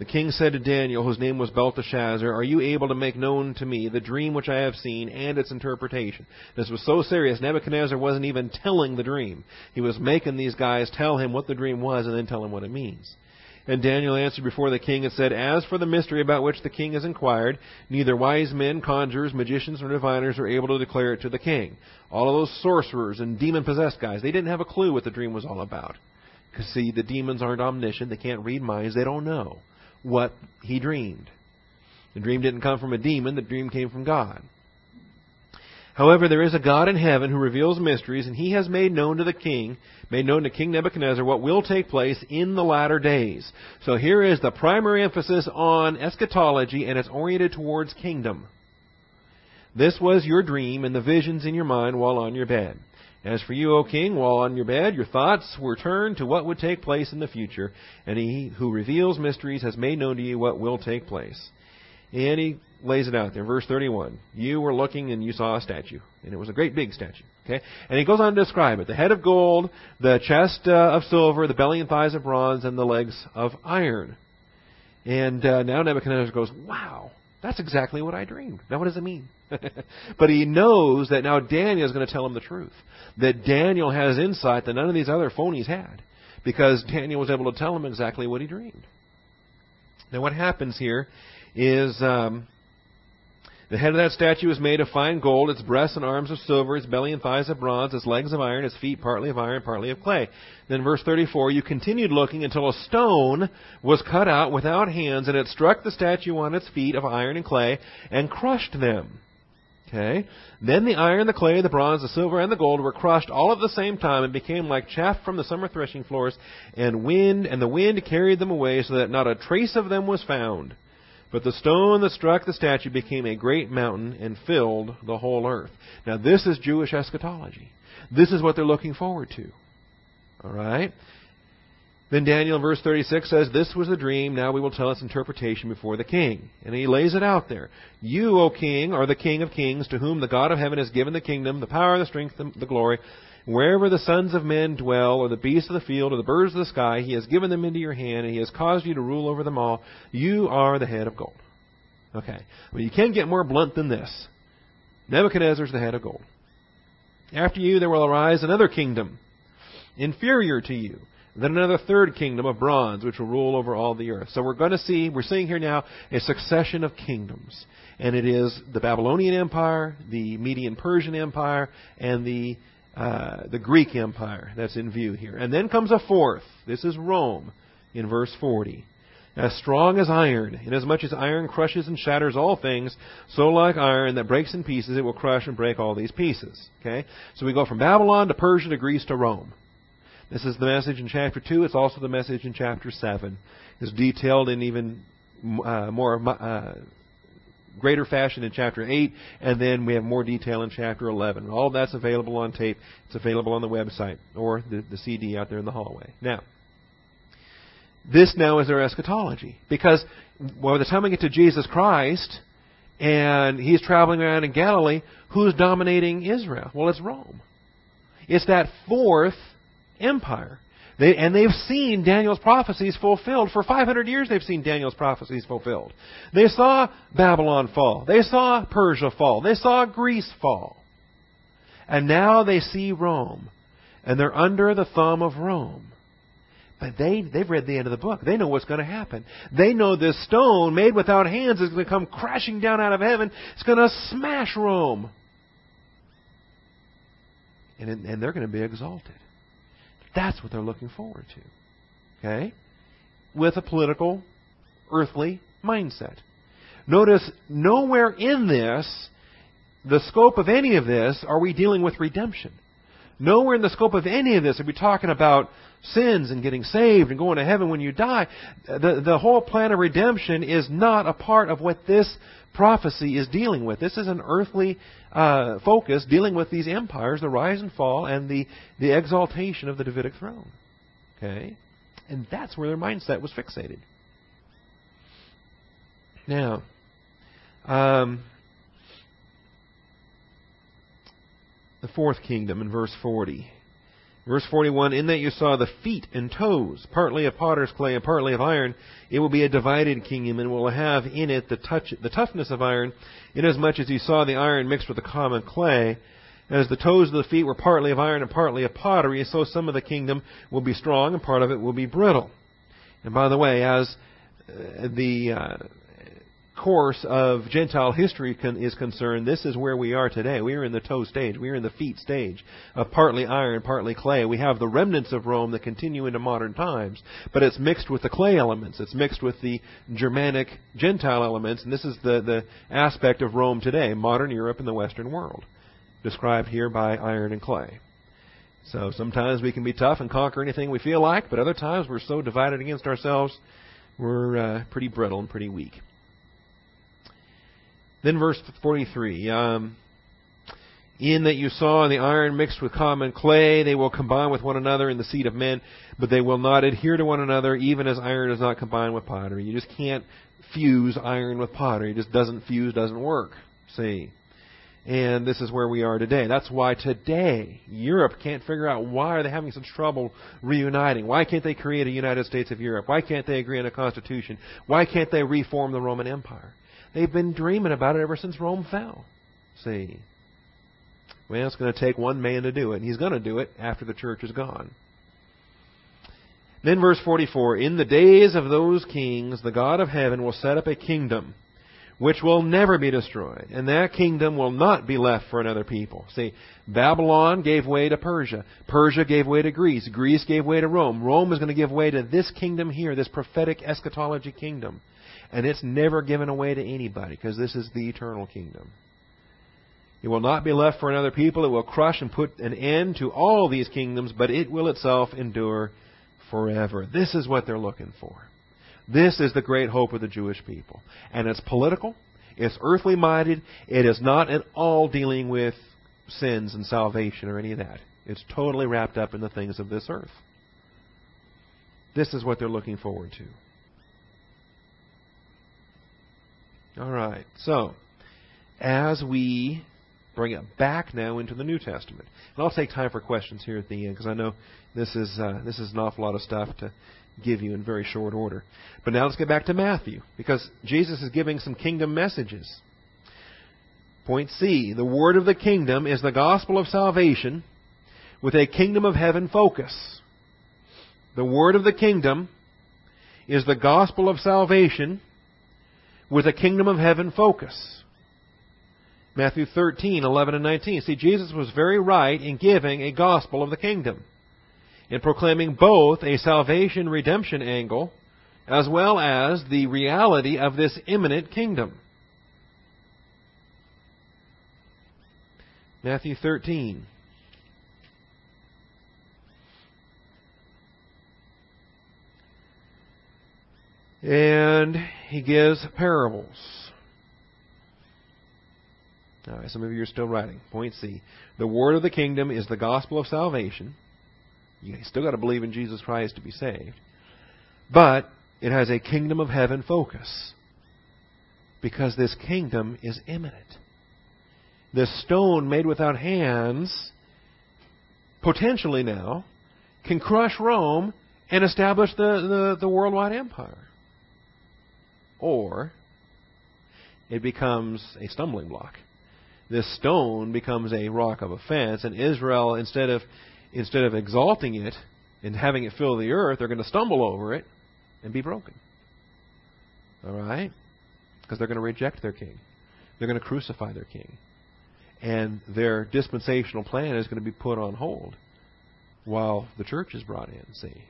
the king said to Daniel, whose name was Belteshazzar, Are you able to make known to me the dream which I have seen and its interpretation? This was so serious, Nebuchadnezzar wasn't even telling the dream. He was making these guys tell him what the dream was and then tell him what it means. And Daniel answered before the king and said, As for the mystery about which the king has inquired, neither wise men, conjurers, magicians, nor diviners are able to declare it to the king. All of those sorcerers and demon possessed guys, they didn't have a clue what the dream was all about. Because, see, the demons aren't omniscient. They can't read minds. They don't know what he dreamed. The dream didn't come from a demon, the dream came from God. However, there is a God in heaven who reveals mysteries, and he has made known to the king, made known to King Nebuchadnezzar what will take place in the latter days. So here is the primary emphasis on eschatology, and it's oriented towards kingdom. This was your dream and the visions in your mind while on your bed. As for you, O king, while on your bed, your thoughts were turned to what would take place in the future, and he who reveals mysteries has made known to you what will take place. And he lays it out there. Verse 31. You were looking and you saw a statue, and it was a great big statue. Okay? And he goes on to describe it. The head of gold, the chest uh, of silver, the belly and thighs of bronze, and the legs of iron. And uh, now Nebuchadnezzar goes, wow, that's exactly what I dreamed. Now what does it mean? but he knows that now Daniel is going to tell him the truth. That Daniel has insight that none of these other phonies had. Because Daniel was able to tell him exactly what he dreamed. Now what happens here is um, the head of that statue is made of fine gold, its breasts and arms of silver, its belly and thighs of bronze, its legs of iron, its feet partly of iron, partly of clay. Then verse 34, you continued looking until a stone was cut out without hands, and it struck the statue on its feet of iron and clay, and crushed them. Okay? Then the iron, the clay, the bronze, the silver, and the gold were crushed all at the same time and became like chaff from the summer threshing floors, and wind, and the wind carried them away so that not a trace of them was found. But the stone that struck the statue became a great mountain and filled the whole earth. Now this is Jewish eschatology. This is what they're looking forward to. Alright? Then Daniel in verse 36 says, This was the dream, now we will tell its interpretation before the king. And he lays it out there. You, O king, are the king of kings, to whom the God of heaven has given the kingdom, the power, the strength, the glory. Wherever the sons of men dwell, or the beasts of the field, or the birds of the sky, he has given them into your hand, and he has caused you to rule over them all. You are the head of gold. Okay. Well, you can't get more blunt than this. Nebuchadnezzar is the head of gold. After you, there will arise another kingdom, inferior to you then another third kingdom of bronze, which will rule over all the earth. So we're going to see, we're seeing here now a succession of kingdoms. And it is the Babylonian Empire, the Median Persian Empire, and the, uh, the Greek Empire that's in view here. And then comes a fourth. This is Rome in verse 40. As strong as iron, inasmuch as iron crushes and shatters all things, so like iron that breaks in pieces, it will crush and break all these pieces. Okay? So we go from Babylon to Persia to Greece to Rome. This is the message in chapter 2. It's also the message in chapter 7. It's detailed in even uh, more uh, greater fashion in chapter 8, and then we have more detail in chapter 11. All that's available on tape. It's available on the website or the, the CD out there in the hallway. Now, this now is our eschatology. Because by the time we get to Jesus Christ, and he's traveling around in Galilee, who's dominating Israel? Well, it's Rome. It's that fourth empire. They, and they've seen Daniel's prophecies fulfilled. For 500 years they've seen Daniel's prophecies fulfilled. They saw Babylon fall. They saw Persia fall. They saw Greece fall. And now they see Rome. And they're under the thumb of Rome. But they, they've read the end of the book. They know what's going to happen. They know this stone made without hands is going to come crashing down out of heaven. It's going to smash Rome. And, and they're going to be exalted. That's what they're looking forward to. Okay? With a political, earthly mindset. Notice nowhere in this, the scope of any of this, are we dealing with redemption. Nowhere in the scope of any of this are we talking about sins and getting saved and going to heaven when you die. The, the whole plan of redemption is not a part of what this prophecy is dealing with. This is an earthly uh, focus dealing with these empires, the rise and fall, and the, the exaltation of the Davidic throne. Okay? And that's where their mindset was fixated. Now, um, the fourth kingdom in verse 40. Verse 41, In that you saw the feet and toes, partly of potter's clay and partly of iron, it will be a divided kingdom and will have in it the, touch, the toughness of iron, inasmuch as you saw the iron mixed with the common clay. As the toes of the feet were partly of iron and partly of pottery, so some of the kingdom will be strong and part of it will be brittle. And by the way, as uh, the uh, course of Gentile history con- is concerned, this is where we are today. We are in the toe stage. We are in the feet stage of partly iron, partly clay. We have the remnants of Rome that continue into modern times, but it's mixed with the clay elements. It's mixed with the Germanic Gentile elements, and this is the, the aspect of Rome today, modern Europe and the Western world, described here by iron and clay. So sometimes we can be tough and conquer anything we feel like, but other times we're so divided against ourselves, we're uh, pretty brittle and pretty weak. Then verse 43. Um, in that you saw the iron mixed with common clay, they will combine with one another in the seed of men, but they will not adhere to one another, even as iron does not combine with pottery. You just can't fuse iron with pottery. It just doesn't fuse, doesn't work. See? And this is where we are today. That's why today Europe can't figure out why are they having such trouble reuniting. Why can't they create a United States of Europe? Why can't they agree on a constitution? Why can't they reform the Roman Empire? They've been dreaming about it ever since Rome fell. See? Well, it's going to take one man to do it, and he's going to do it after the church is gone. Then verse 44, In the days of those kings, the God of heaven will set up a kingdom which will never be destroyed, and that kingdom will not be left for another people. See, Babylon gave way to Persia. Persia gave way to Greece. Greece gave way to Rome. Rome is going to give way to this kingdom here, this prophetic eschatology kingdom. And it's never given away to anybody because this is the eternal kingdom. It will not be left for another people. It will crush and put an end to all these kingdoms, but it will itself endure forever. This is what they're looking for. This is the great hope of the Jewish people. And it's political, it's earthly minded, it is not at all dealing with sins and salvation or any of that. It's totally wrapped up in the things of this earth. This is what they're looking forward to. All right. So, as we bring it back now into the New Testament, and I'll take time for questions here at the end because I know this is uh, this is an awful lot of stuff to give you in very short order. But now let's get back to Matthew because Jesus is giving some kingdom messages. Point C: the word of the kingdom is the gospel of salvation with a kingdom of heaven focus. The word of the kingdom is the gospel of salvation with a kingdom of heaven focus. Matthew 13, 11 and 19. See, Jesus was very right in giving a gospel of the kingdom, in proclaiming both a salvation redemption angle as well as the reality of this imminent kingdom. Matthew 13. And he gives parables. All right, some of you are still writing. Point C. The word of the kingdom is the gospel of salvation. You still got to believe in Jesus Christ to be saved. But it has a kingdom of heaven focus. Because this kingdom is imminent. This stone made without hands, potentially now, can crush Rome and establish the, the, the worldwide empire. Or it becomes a stumbling block. This stone becomes a rock of offense, and Israel, instead of instead of exalting it and having it fill the earth, they're going to stumble over it and be broken. All right? Because they're going to reject their king. They're going to crucify their king. And their dispensational plan is going to be put on hold while the church is brought in, see?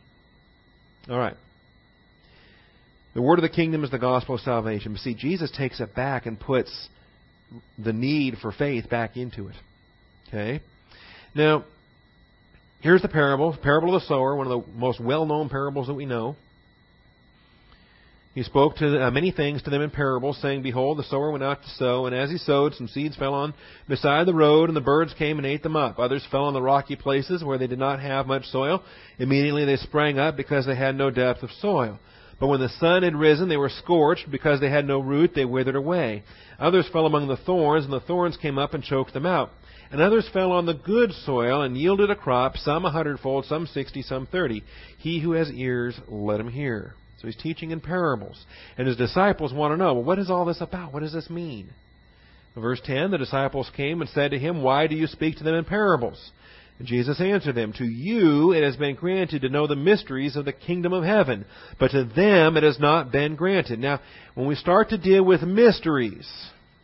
All right. The word of the kingdom is the gospel of salvation. But see, Jesus takes it back and puts the need for faith back into it. Okay? Now, here's the parable, parable of the sower, one of the most well-known parables that we know. He spoke to uh, many things to them in parables, saying, Behold, the sower went out to sow, and as he sowed, some seeds fell on beside the road, and the birds came and ate them up. Others fell on the rocky places where they did not have much soil. Immediately they sprang up because they had no depth of soil. But when the sun had risen, they were scorched. Because they had no root, they withered away. Others fell among the thorns, and the thorns came up and choked them out. And others fell on the good soil and yielded a crop, some a hundredfold, some sixty, some thirty. He who has ears, let him hear. So he's teaching in parables. And his disciples want to know, well, what is all this about? What does this mean? Verse 10, the disciples came and said to him, Why do you speak to them in parables? Jesus answered them, To you it has been granted to know the mysteries of the kingdom of heaven, but to them it has not been granted. Now, when we start to deal with mysteries,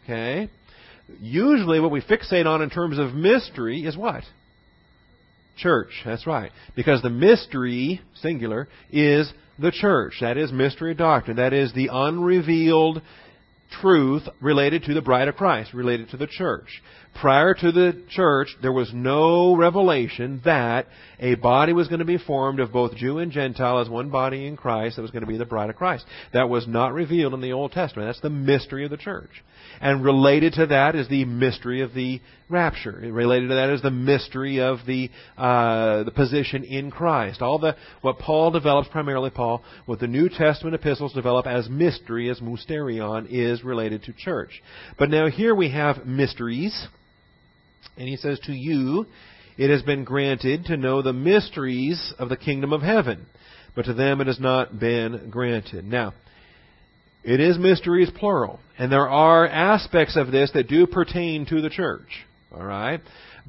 okay, usually what we fixate on in terms of mystery is what? Church. That's right. Because the mystery, singular, is the church. That is mystery doctrine. That is the unrevealed truth related to the bride of Christ, related to the church. Prior to the church, there was no revelation that a body was going to be formed of both Jew and Gentile as one body in Christ that was going to be the bride of Christ. That was not revealed in the Old Testament. That's the mystery of the church. And related to that is the mystery of the rapture. Related to that is the mystery of the uh, the position in Christ. All the what Paul develops primarily, Paul, what the New Testament epistles develop as mystery, as mysterion, is related to church. But now here we have mysteries, and he says to you. It has been granted to know the mysteries of the kingdom of heaven, but to them it has not been granted. Now, it is mysteries plural. And there are aspects of this that do pertain to the church. All right?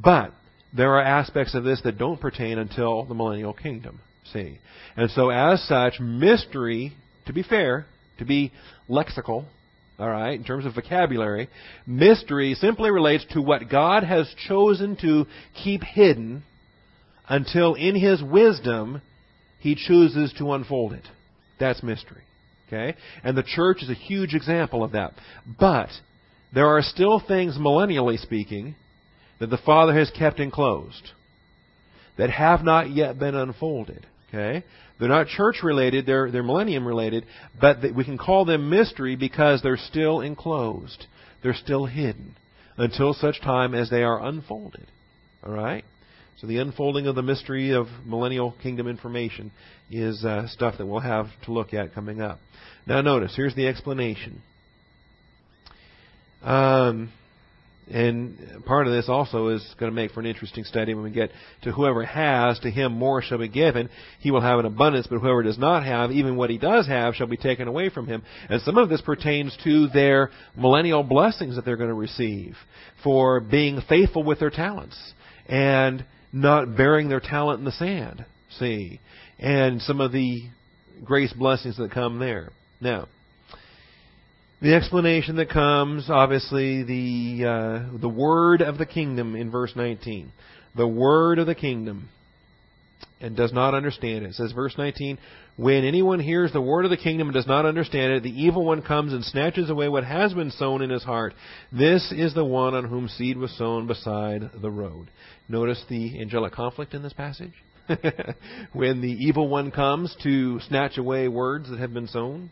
But there are aspects of this that don't pertain until the millennial kingdom. See? And so as such, mystery, to be fair, to be lexical, all right, in terms of vocabulary, mystery simply relates to what God has chosen to keep hidden until in his wisdom he chooses to unfold it. That's mystery. Okay? And the church is a huge example of that. But there are still things, millennially speaking, that the Father has kept enclosed that have not yet been unfolded. Okay? They're not church related, they're, they're millennium related, but we can call them mystery because they're still enclosed. They're still hidden until such time as they are unfolded. All right? So the unfolding of the mystery of millennial kingdom information is uh, stuff that we'll have to look at coming up. Now notice, here's the explanation. Um, and part of this also is going to make for an interesting study when we get to whoever has, to him more shall be given. He will have an abundance, but whoever does not have, even what he does have, shall be taken away from him. And some of this pertains to their millennial blessings that they're going to receive for being faithful with their talents and not burying their talent in the sand. See? And some of the grace blessings that come there. Now, the explanation that comes, obviously, the uh, the word of the kingdom in verse 19. The word of the kingdom and does not understand it. It says, verse 19, When anyone hears the word of the kingdom and does not understand it, the evil one comes and snatches away what has been sown in his heart. This is the one on whom seed was sown beside the road. Notice the angelic conflict in this passage? when the evil one comes to snatch away words that have been sown.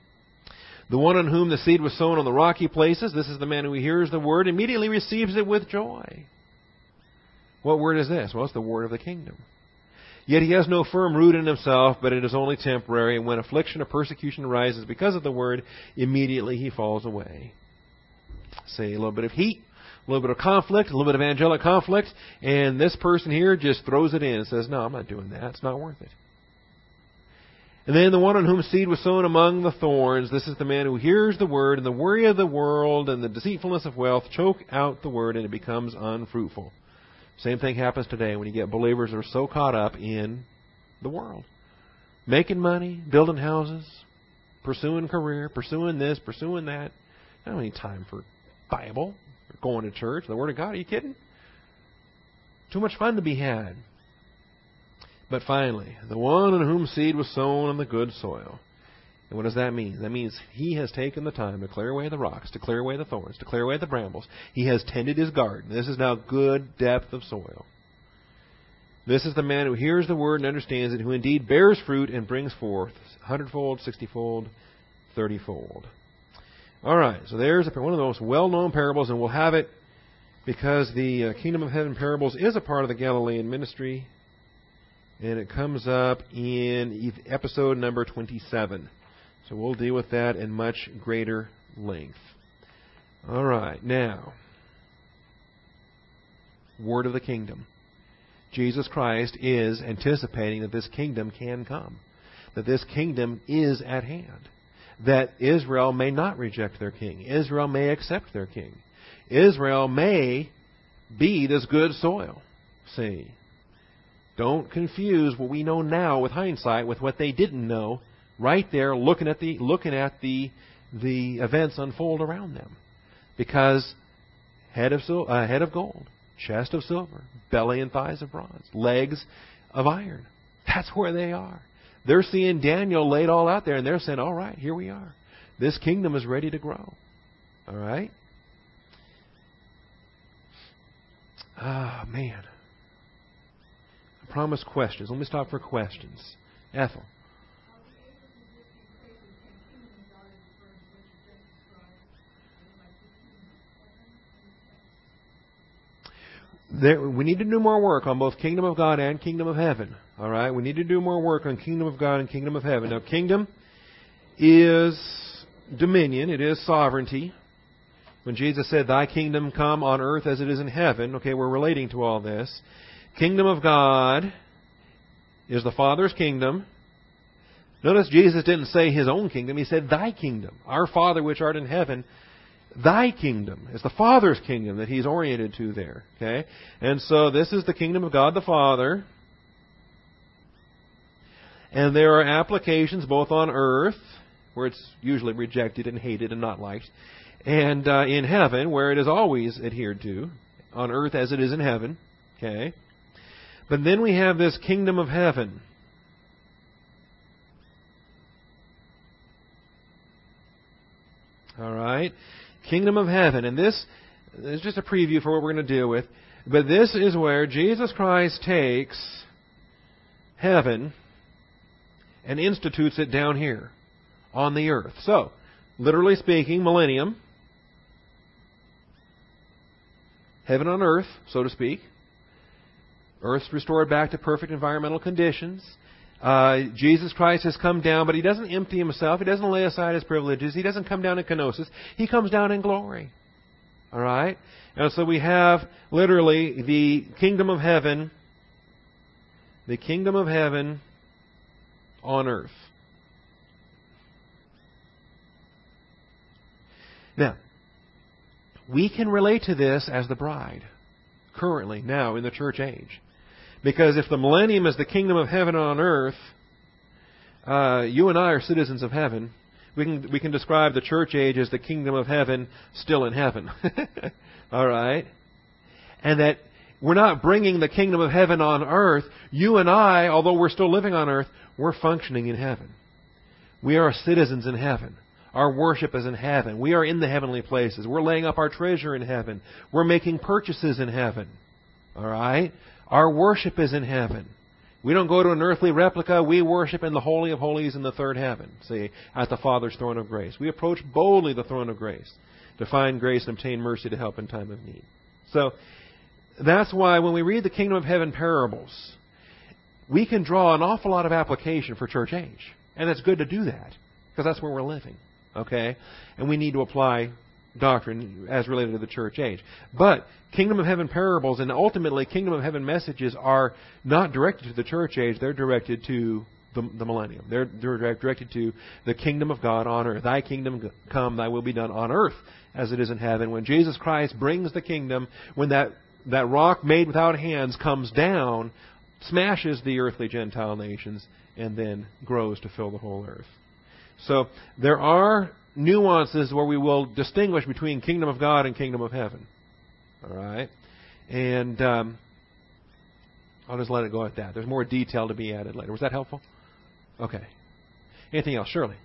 The one on whom the seed was sown on the rocky places, this is the man who hears the word, immediately receives it with joy. What word is this? Well, it's the word of the kingdom. Yet he has no firm root in himself, but it is only temporary, and when affliction or persecution arises because of the word, immediately he falls away. Say a little bit of heat, a little bit of conflict, a little bit of angelic conflict, and this person here just throws it in and says, No, I'm not doing that. It's not worth it. And then the one on whom seed was sown among the thorns, this is the man who hears the word, and the worry of the world and the deceitfulness of wealth choke out the word, and it becomes unfruitful. Same thing happens today when you get believers that are so caught up in the world. Making money, building houses, pursuing career, pursuing this, pursuing that. I don't need time for Bible or going to church, the Word of God. Are you kidding? Too much fun to be had. But finally, the one in whom seed was sown on the good soil. And what does that mean? That means he has taken the time to clear away the rocks, to clear away the thorns, to clear away the brambles. He has tended his garden. This is now good depth of soil. This is the man who hears the word and understands it, who indeed bears fruit and brings forth hundredfold, sixtyfold, thirtyfold. All right, so there's one of the most well-known parables, and we'll have it because the uh, Kingdom of Heaven parables is a part of the Galilean ministry and it comes up in episode number 27. So we'll deal with that in much greater length. All right, now, word of the kingdom. Jesus Christ is anticipating that this kingdom can come, that this kingdom is at hand, that Israel may not reject their king, Israel may accept their king, Israel may be this good soil. See, don't confuse what we know now with hindsight with what they didn't know right there looking at the looking at the the events unfold around them. Because head of sil- uh, head of gold, chest of silver, belly and thighs of bronze, legs of iron. That's where they are. They're seeing Daniel laid all out there and they're saying, "All right, here we are. This kingdom is ready to grow." All right? Ah, oh, man promise questions. Let me stop for questions. Ethel. There, we need to do more work on both kingdom of God and kingdom of heaven. All right, we need to do more work on kingdom of God and kingdom of heaven. Now, kingdom is dominion; it is sovereignty. When Jesus said, "Thy kingdom come on earth as it is in heaven," okay, we're relating to all this kingdom of God is the Father's kingdom. Notice Jesus didn't say his own kingdom, he said thy kingdom. Our Father which art in heaven, thy kingdom. is the Father's kingdom that he's oriented to there. Okay? And so this is the kingdom of God the Father. And there are applications both on earth, where it's usually rejected and hated and not liked, and uh, in heaven, where it is always adhered to, on earth as it is in heaven. Okay? But then we have this kingdom of heaven. All right? Kingdom of heaven. And this is just a preview for what we're going to deal with. But this is where Jesus Christ takes heaven and institutes it down here on the earth. So, literally speaking, millennium, heaven on earth, so to speak. Earth's restored back to perfect environmental conditions. Uh, Jesus Christ has come down, but He doesn't empty Himself. He doesn't lay aside His privileges. He doesn't come down in kenosis. He comes down in glory. All right? And so we have literally the kingdom of heaven, the kingdom of heaven on earth. Now, we can relate to this as the bride, currently, now, in the church age. Because if the millennium is the kingdom of heaven on earth, uh, you and I are citizens of heaven. We can we can describe the church age as the kingdom of heaven still in heaven. All right, and that we're not bringing the kingdom of heaven on earth. You and I, although we're still living on earth, we're functioning in heaven. We are citizens in heaven. Our worship is in heaven. We are in the heavenly places. We're laying up our treasure in heaven. We're making purchases in heaven. All right? Our worship is in heaven. We don't go to an earthly replica. We worship in the Holy of Holies in the third heaven, see, at the Father's throne of grace. We approach boldly the throne of grace to find grace and obtain mercy to help in time of need. So, that's why when we read the kingdom of heaven parables, we can draw an awful lot of application for church age. And it's good to do that, because that's where we're living. Okay? And we need to apply doctrine as related to the church age. But kingdom of heaven parables and ultimately kingdom of heaven messages are not directed to the church age, they're directed to the, the millennium. They're, they're directed to the kingdom of God on earth. Thy kingdom come, thy will be done on earth as it is in heaven. When Jesus Christ brings the kingdom, when that, that rock made without hands comes down, smashes the earthly Gentile nations, and then grows to fill the whole earth. So there are nuances where we will distinguish between kingdom of God and kingdom of heaven. All right? And um, I'll just let it go at that. There's more detail to be added later. Was that helpful? Okay. Anything else? Shirley.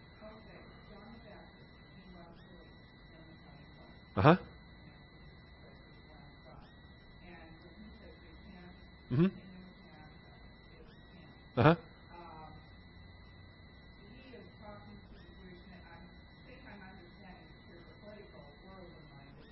Uh huh. Mm-hmm. Uh huh.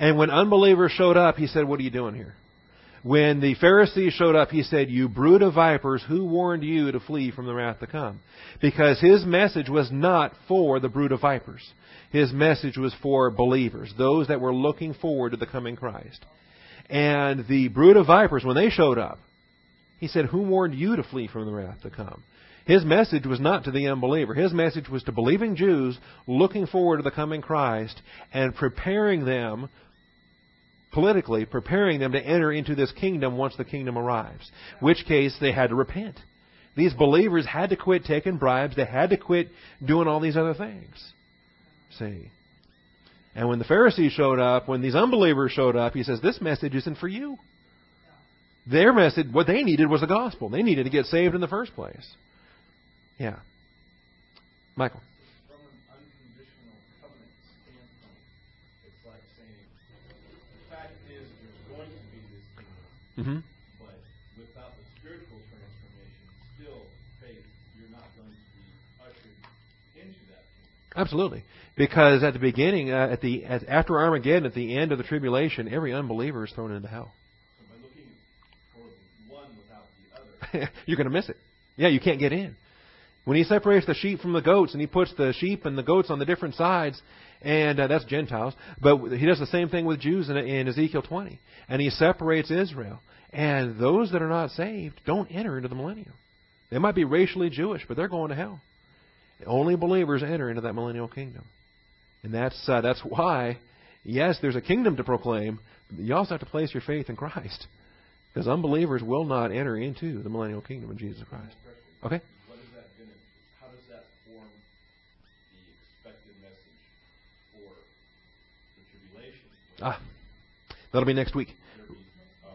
And when unbelievers showed up, he said, What are you doing here? When the Pharisees showed up, he said, You brood of vipers, who warned you to flee from the wrath to come? Because his message was not for the brood of vipers. His message was for believers, those that were looking forward to the coming Christ. And the brood of vipers, when they showed up, he said, Who warned you to flee from the wrath to come? His message was not to the unbeliever. His message was to believing Jews looking forward to the coming Christ and preparing them politically, preparing them to enter into this kingdom once the kingdom arrives. Which case they had to repent. These believers had to quit taking bribes. They had to quit doing all these other things. See? And when the Pharisees showed up, when these unbelievers showed up, he says, This message isn't for you. Their message, what they needed was the gospel. They needed to get saved in the first place. Yeah. Michael. From an unconditional covenant standpoint, it's like saying, the fact is there's going to be this kingdom, Mm-hmm. but without the spiritual transformation, still faith, you're not going to be ushered into that. Absolutely, because at the beginning, uh, at the at, after Armageddon, at the end of the tribulation, every unbeliever is thrown into hell. So by looking for one without the other, You're going to miss it. Yeah, you can't get in. When he separates the sheep from the goats, and he puts the sheep and the goats on the different sides, and uh, that's Gentiles. But he does the same thing with Jews in, in Ezekiel 20, and he separates Israel. And those that are not saved don't enter into the millennium. They might be racially Jewish, but they're going to hell. Only believers enter into that millennial kingdom. And that's uh, that's why, yes, there's a kingdom to proclaim. But you also have to place your faith in Christ, because unbelievers will not enter into the millennial kingdom of Jesus Christ. Okay. what is that going to, how does that form the expected message for the tribulation? Ah, that'll be next week.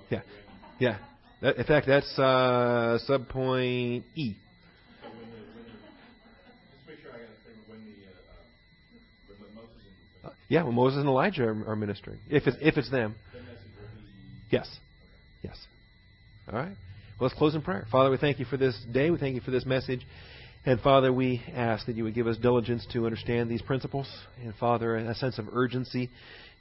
Yeah, yeah. That, in fact, that's uh, subpoint E. So when the, when the, just make sure I got it straight, when the, uh, uh, when Moses and, yeah, when Moses and Elijah are, are ministering, if it's if it's them. the message will be, Yes. Yes. All right. Well, let's close in prayer. Father, we thank you for this day. We thank you for this message. And Father, we ask that you would give us diligence to understand these principles. And Father, a sense of urgency.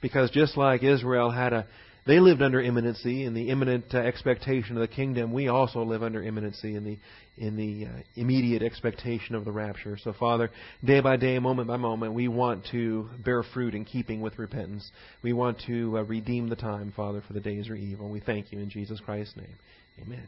Because just like Israel had a, they lived under imminency in the imminent uh, expectation of the kingdom. We also live under imminency in the, in the uh, immediate expectation of the rapture. So Father, day by day, moment by moment, we want to bear fruit in keeping with repentance. We want to uh, redeem the time, Father, for the days are evil. We thank you in Jesus Christ's name. Amen.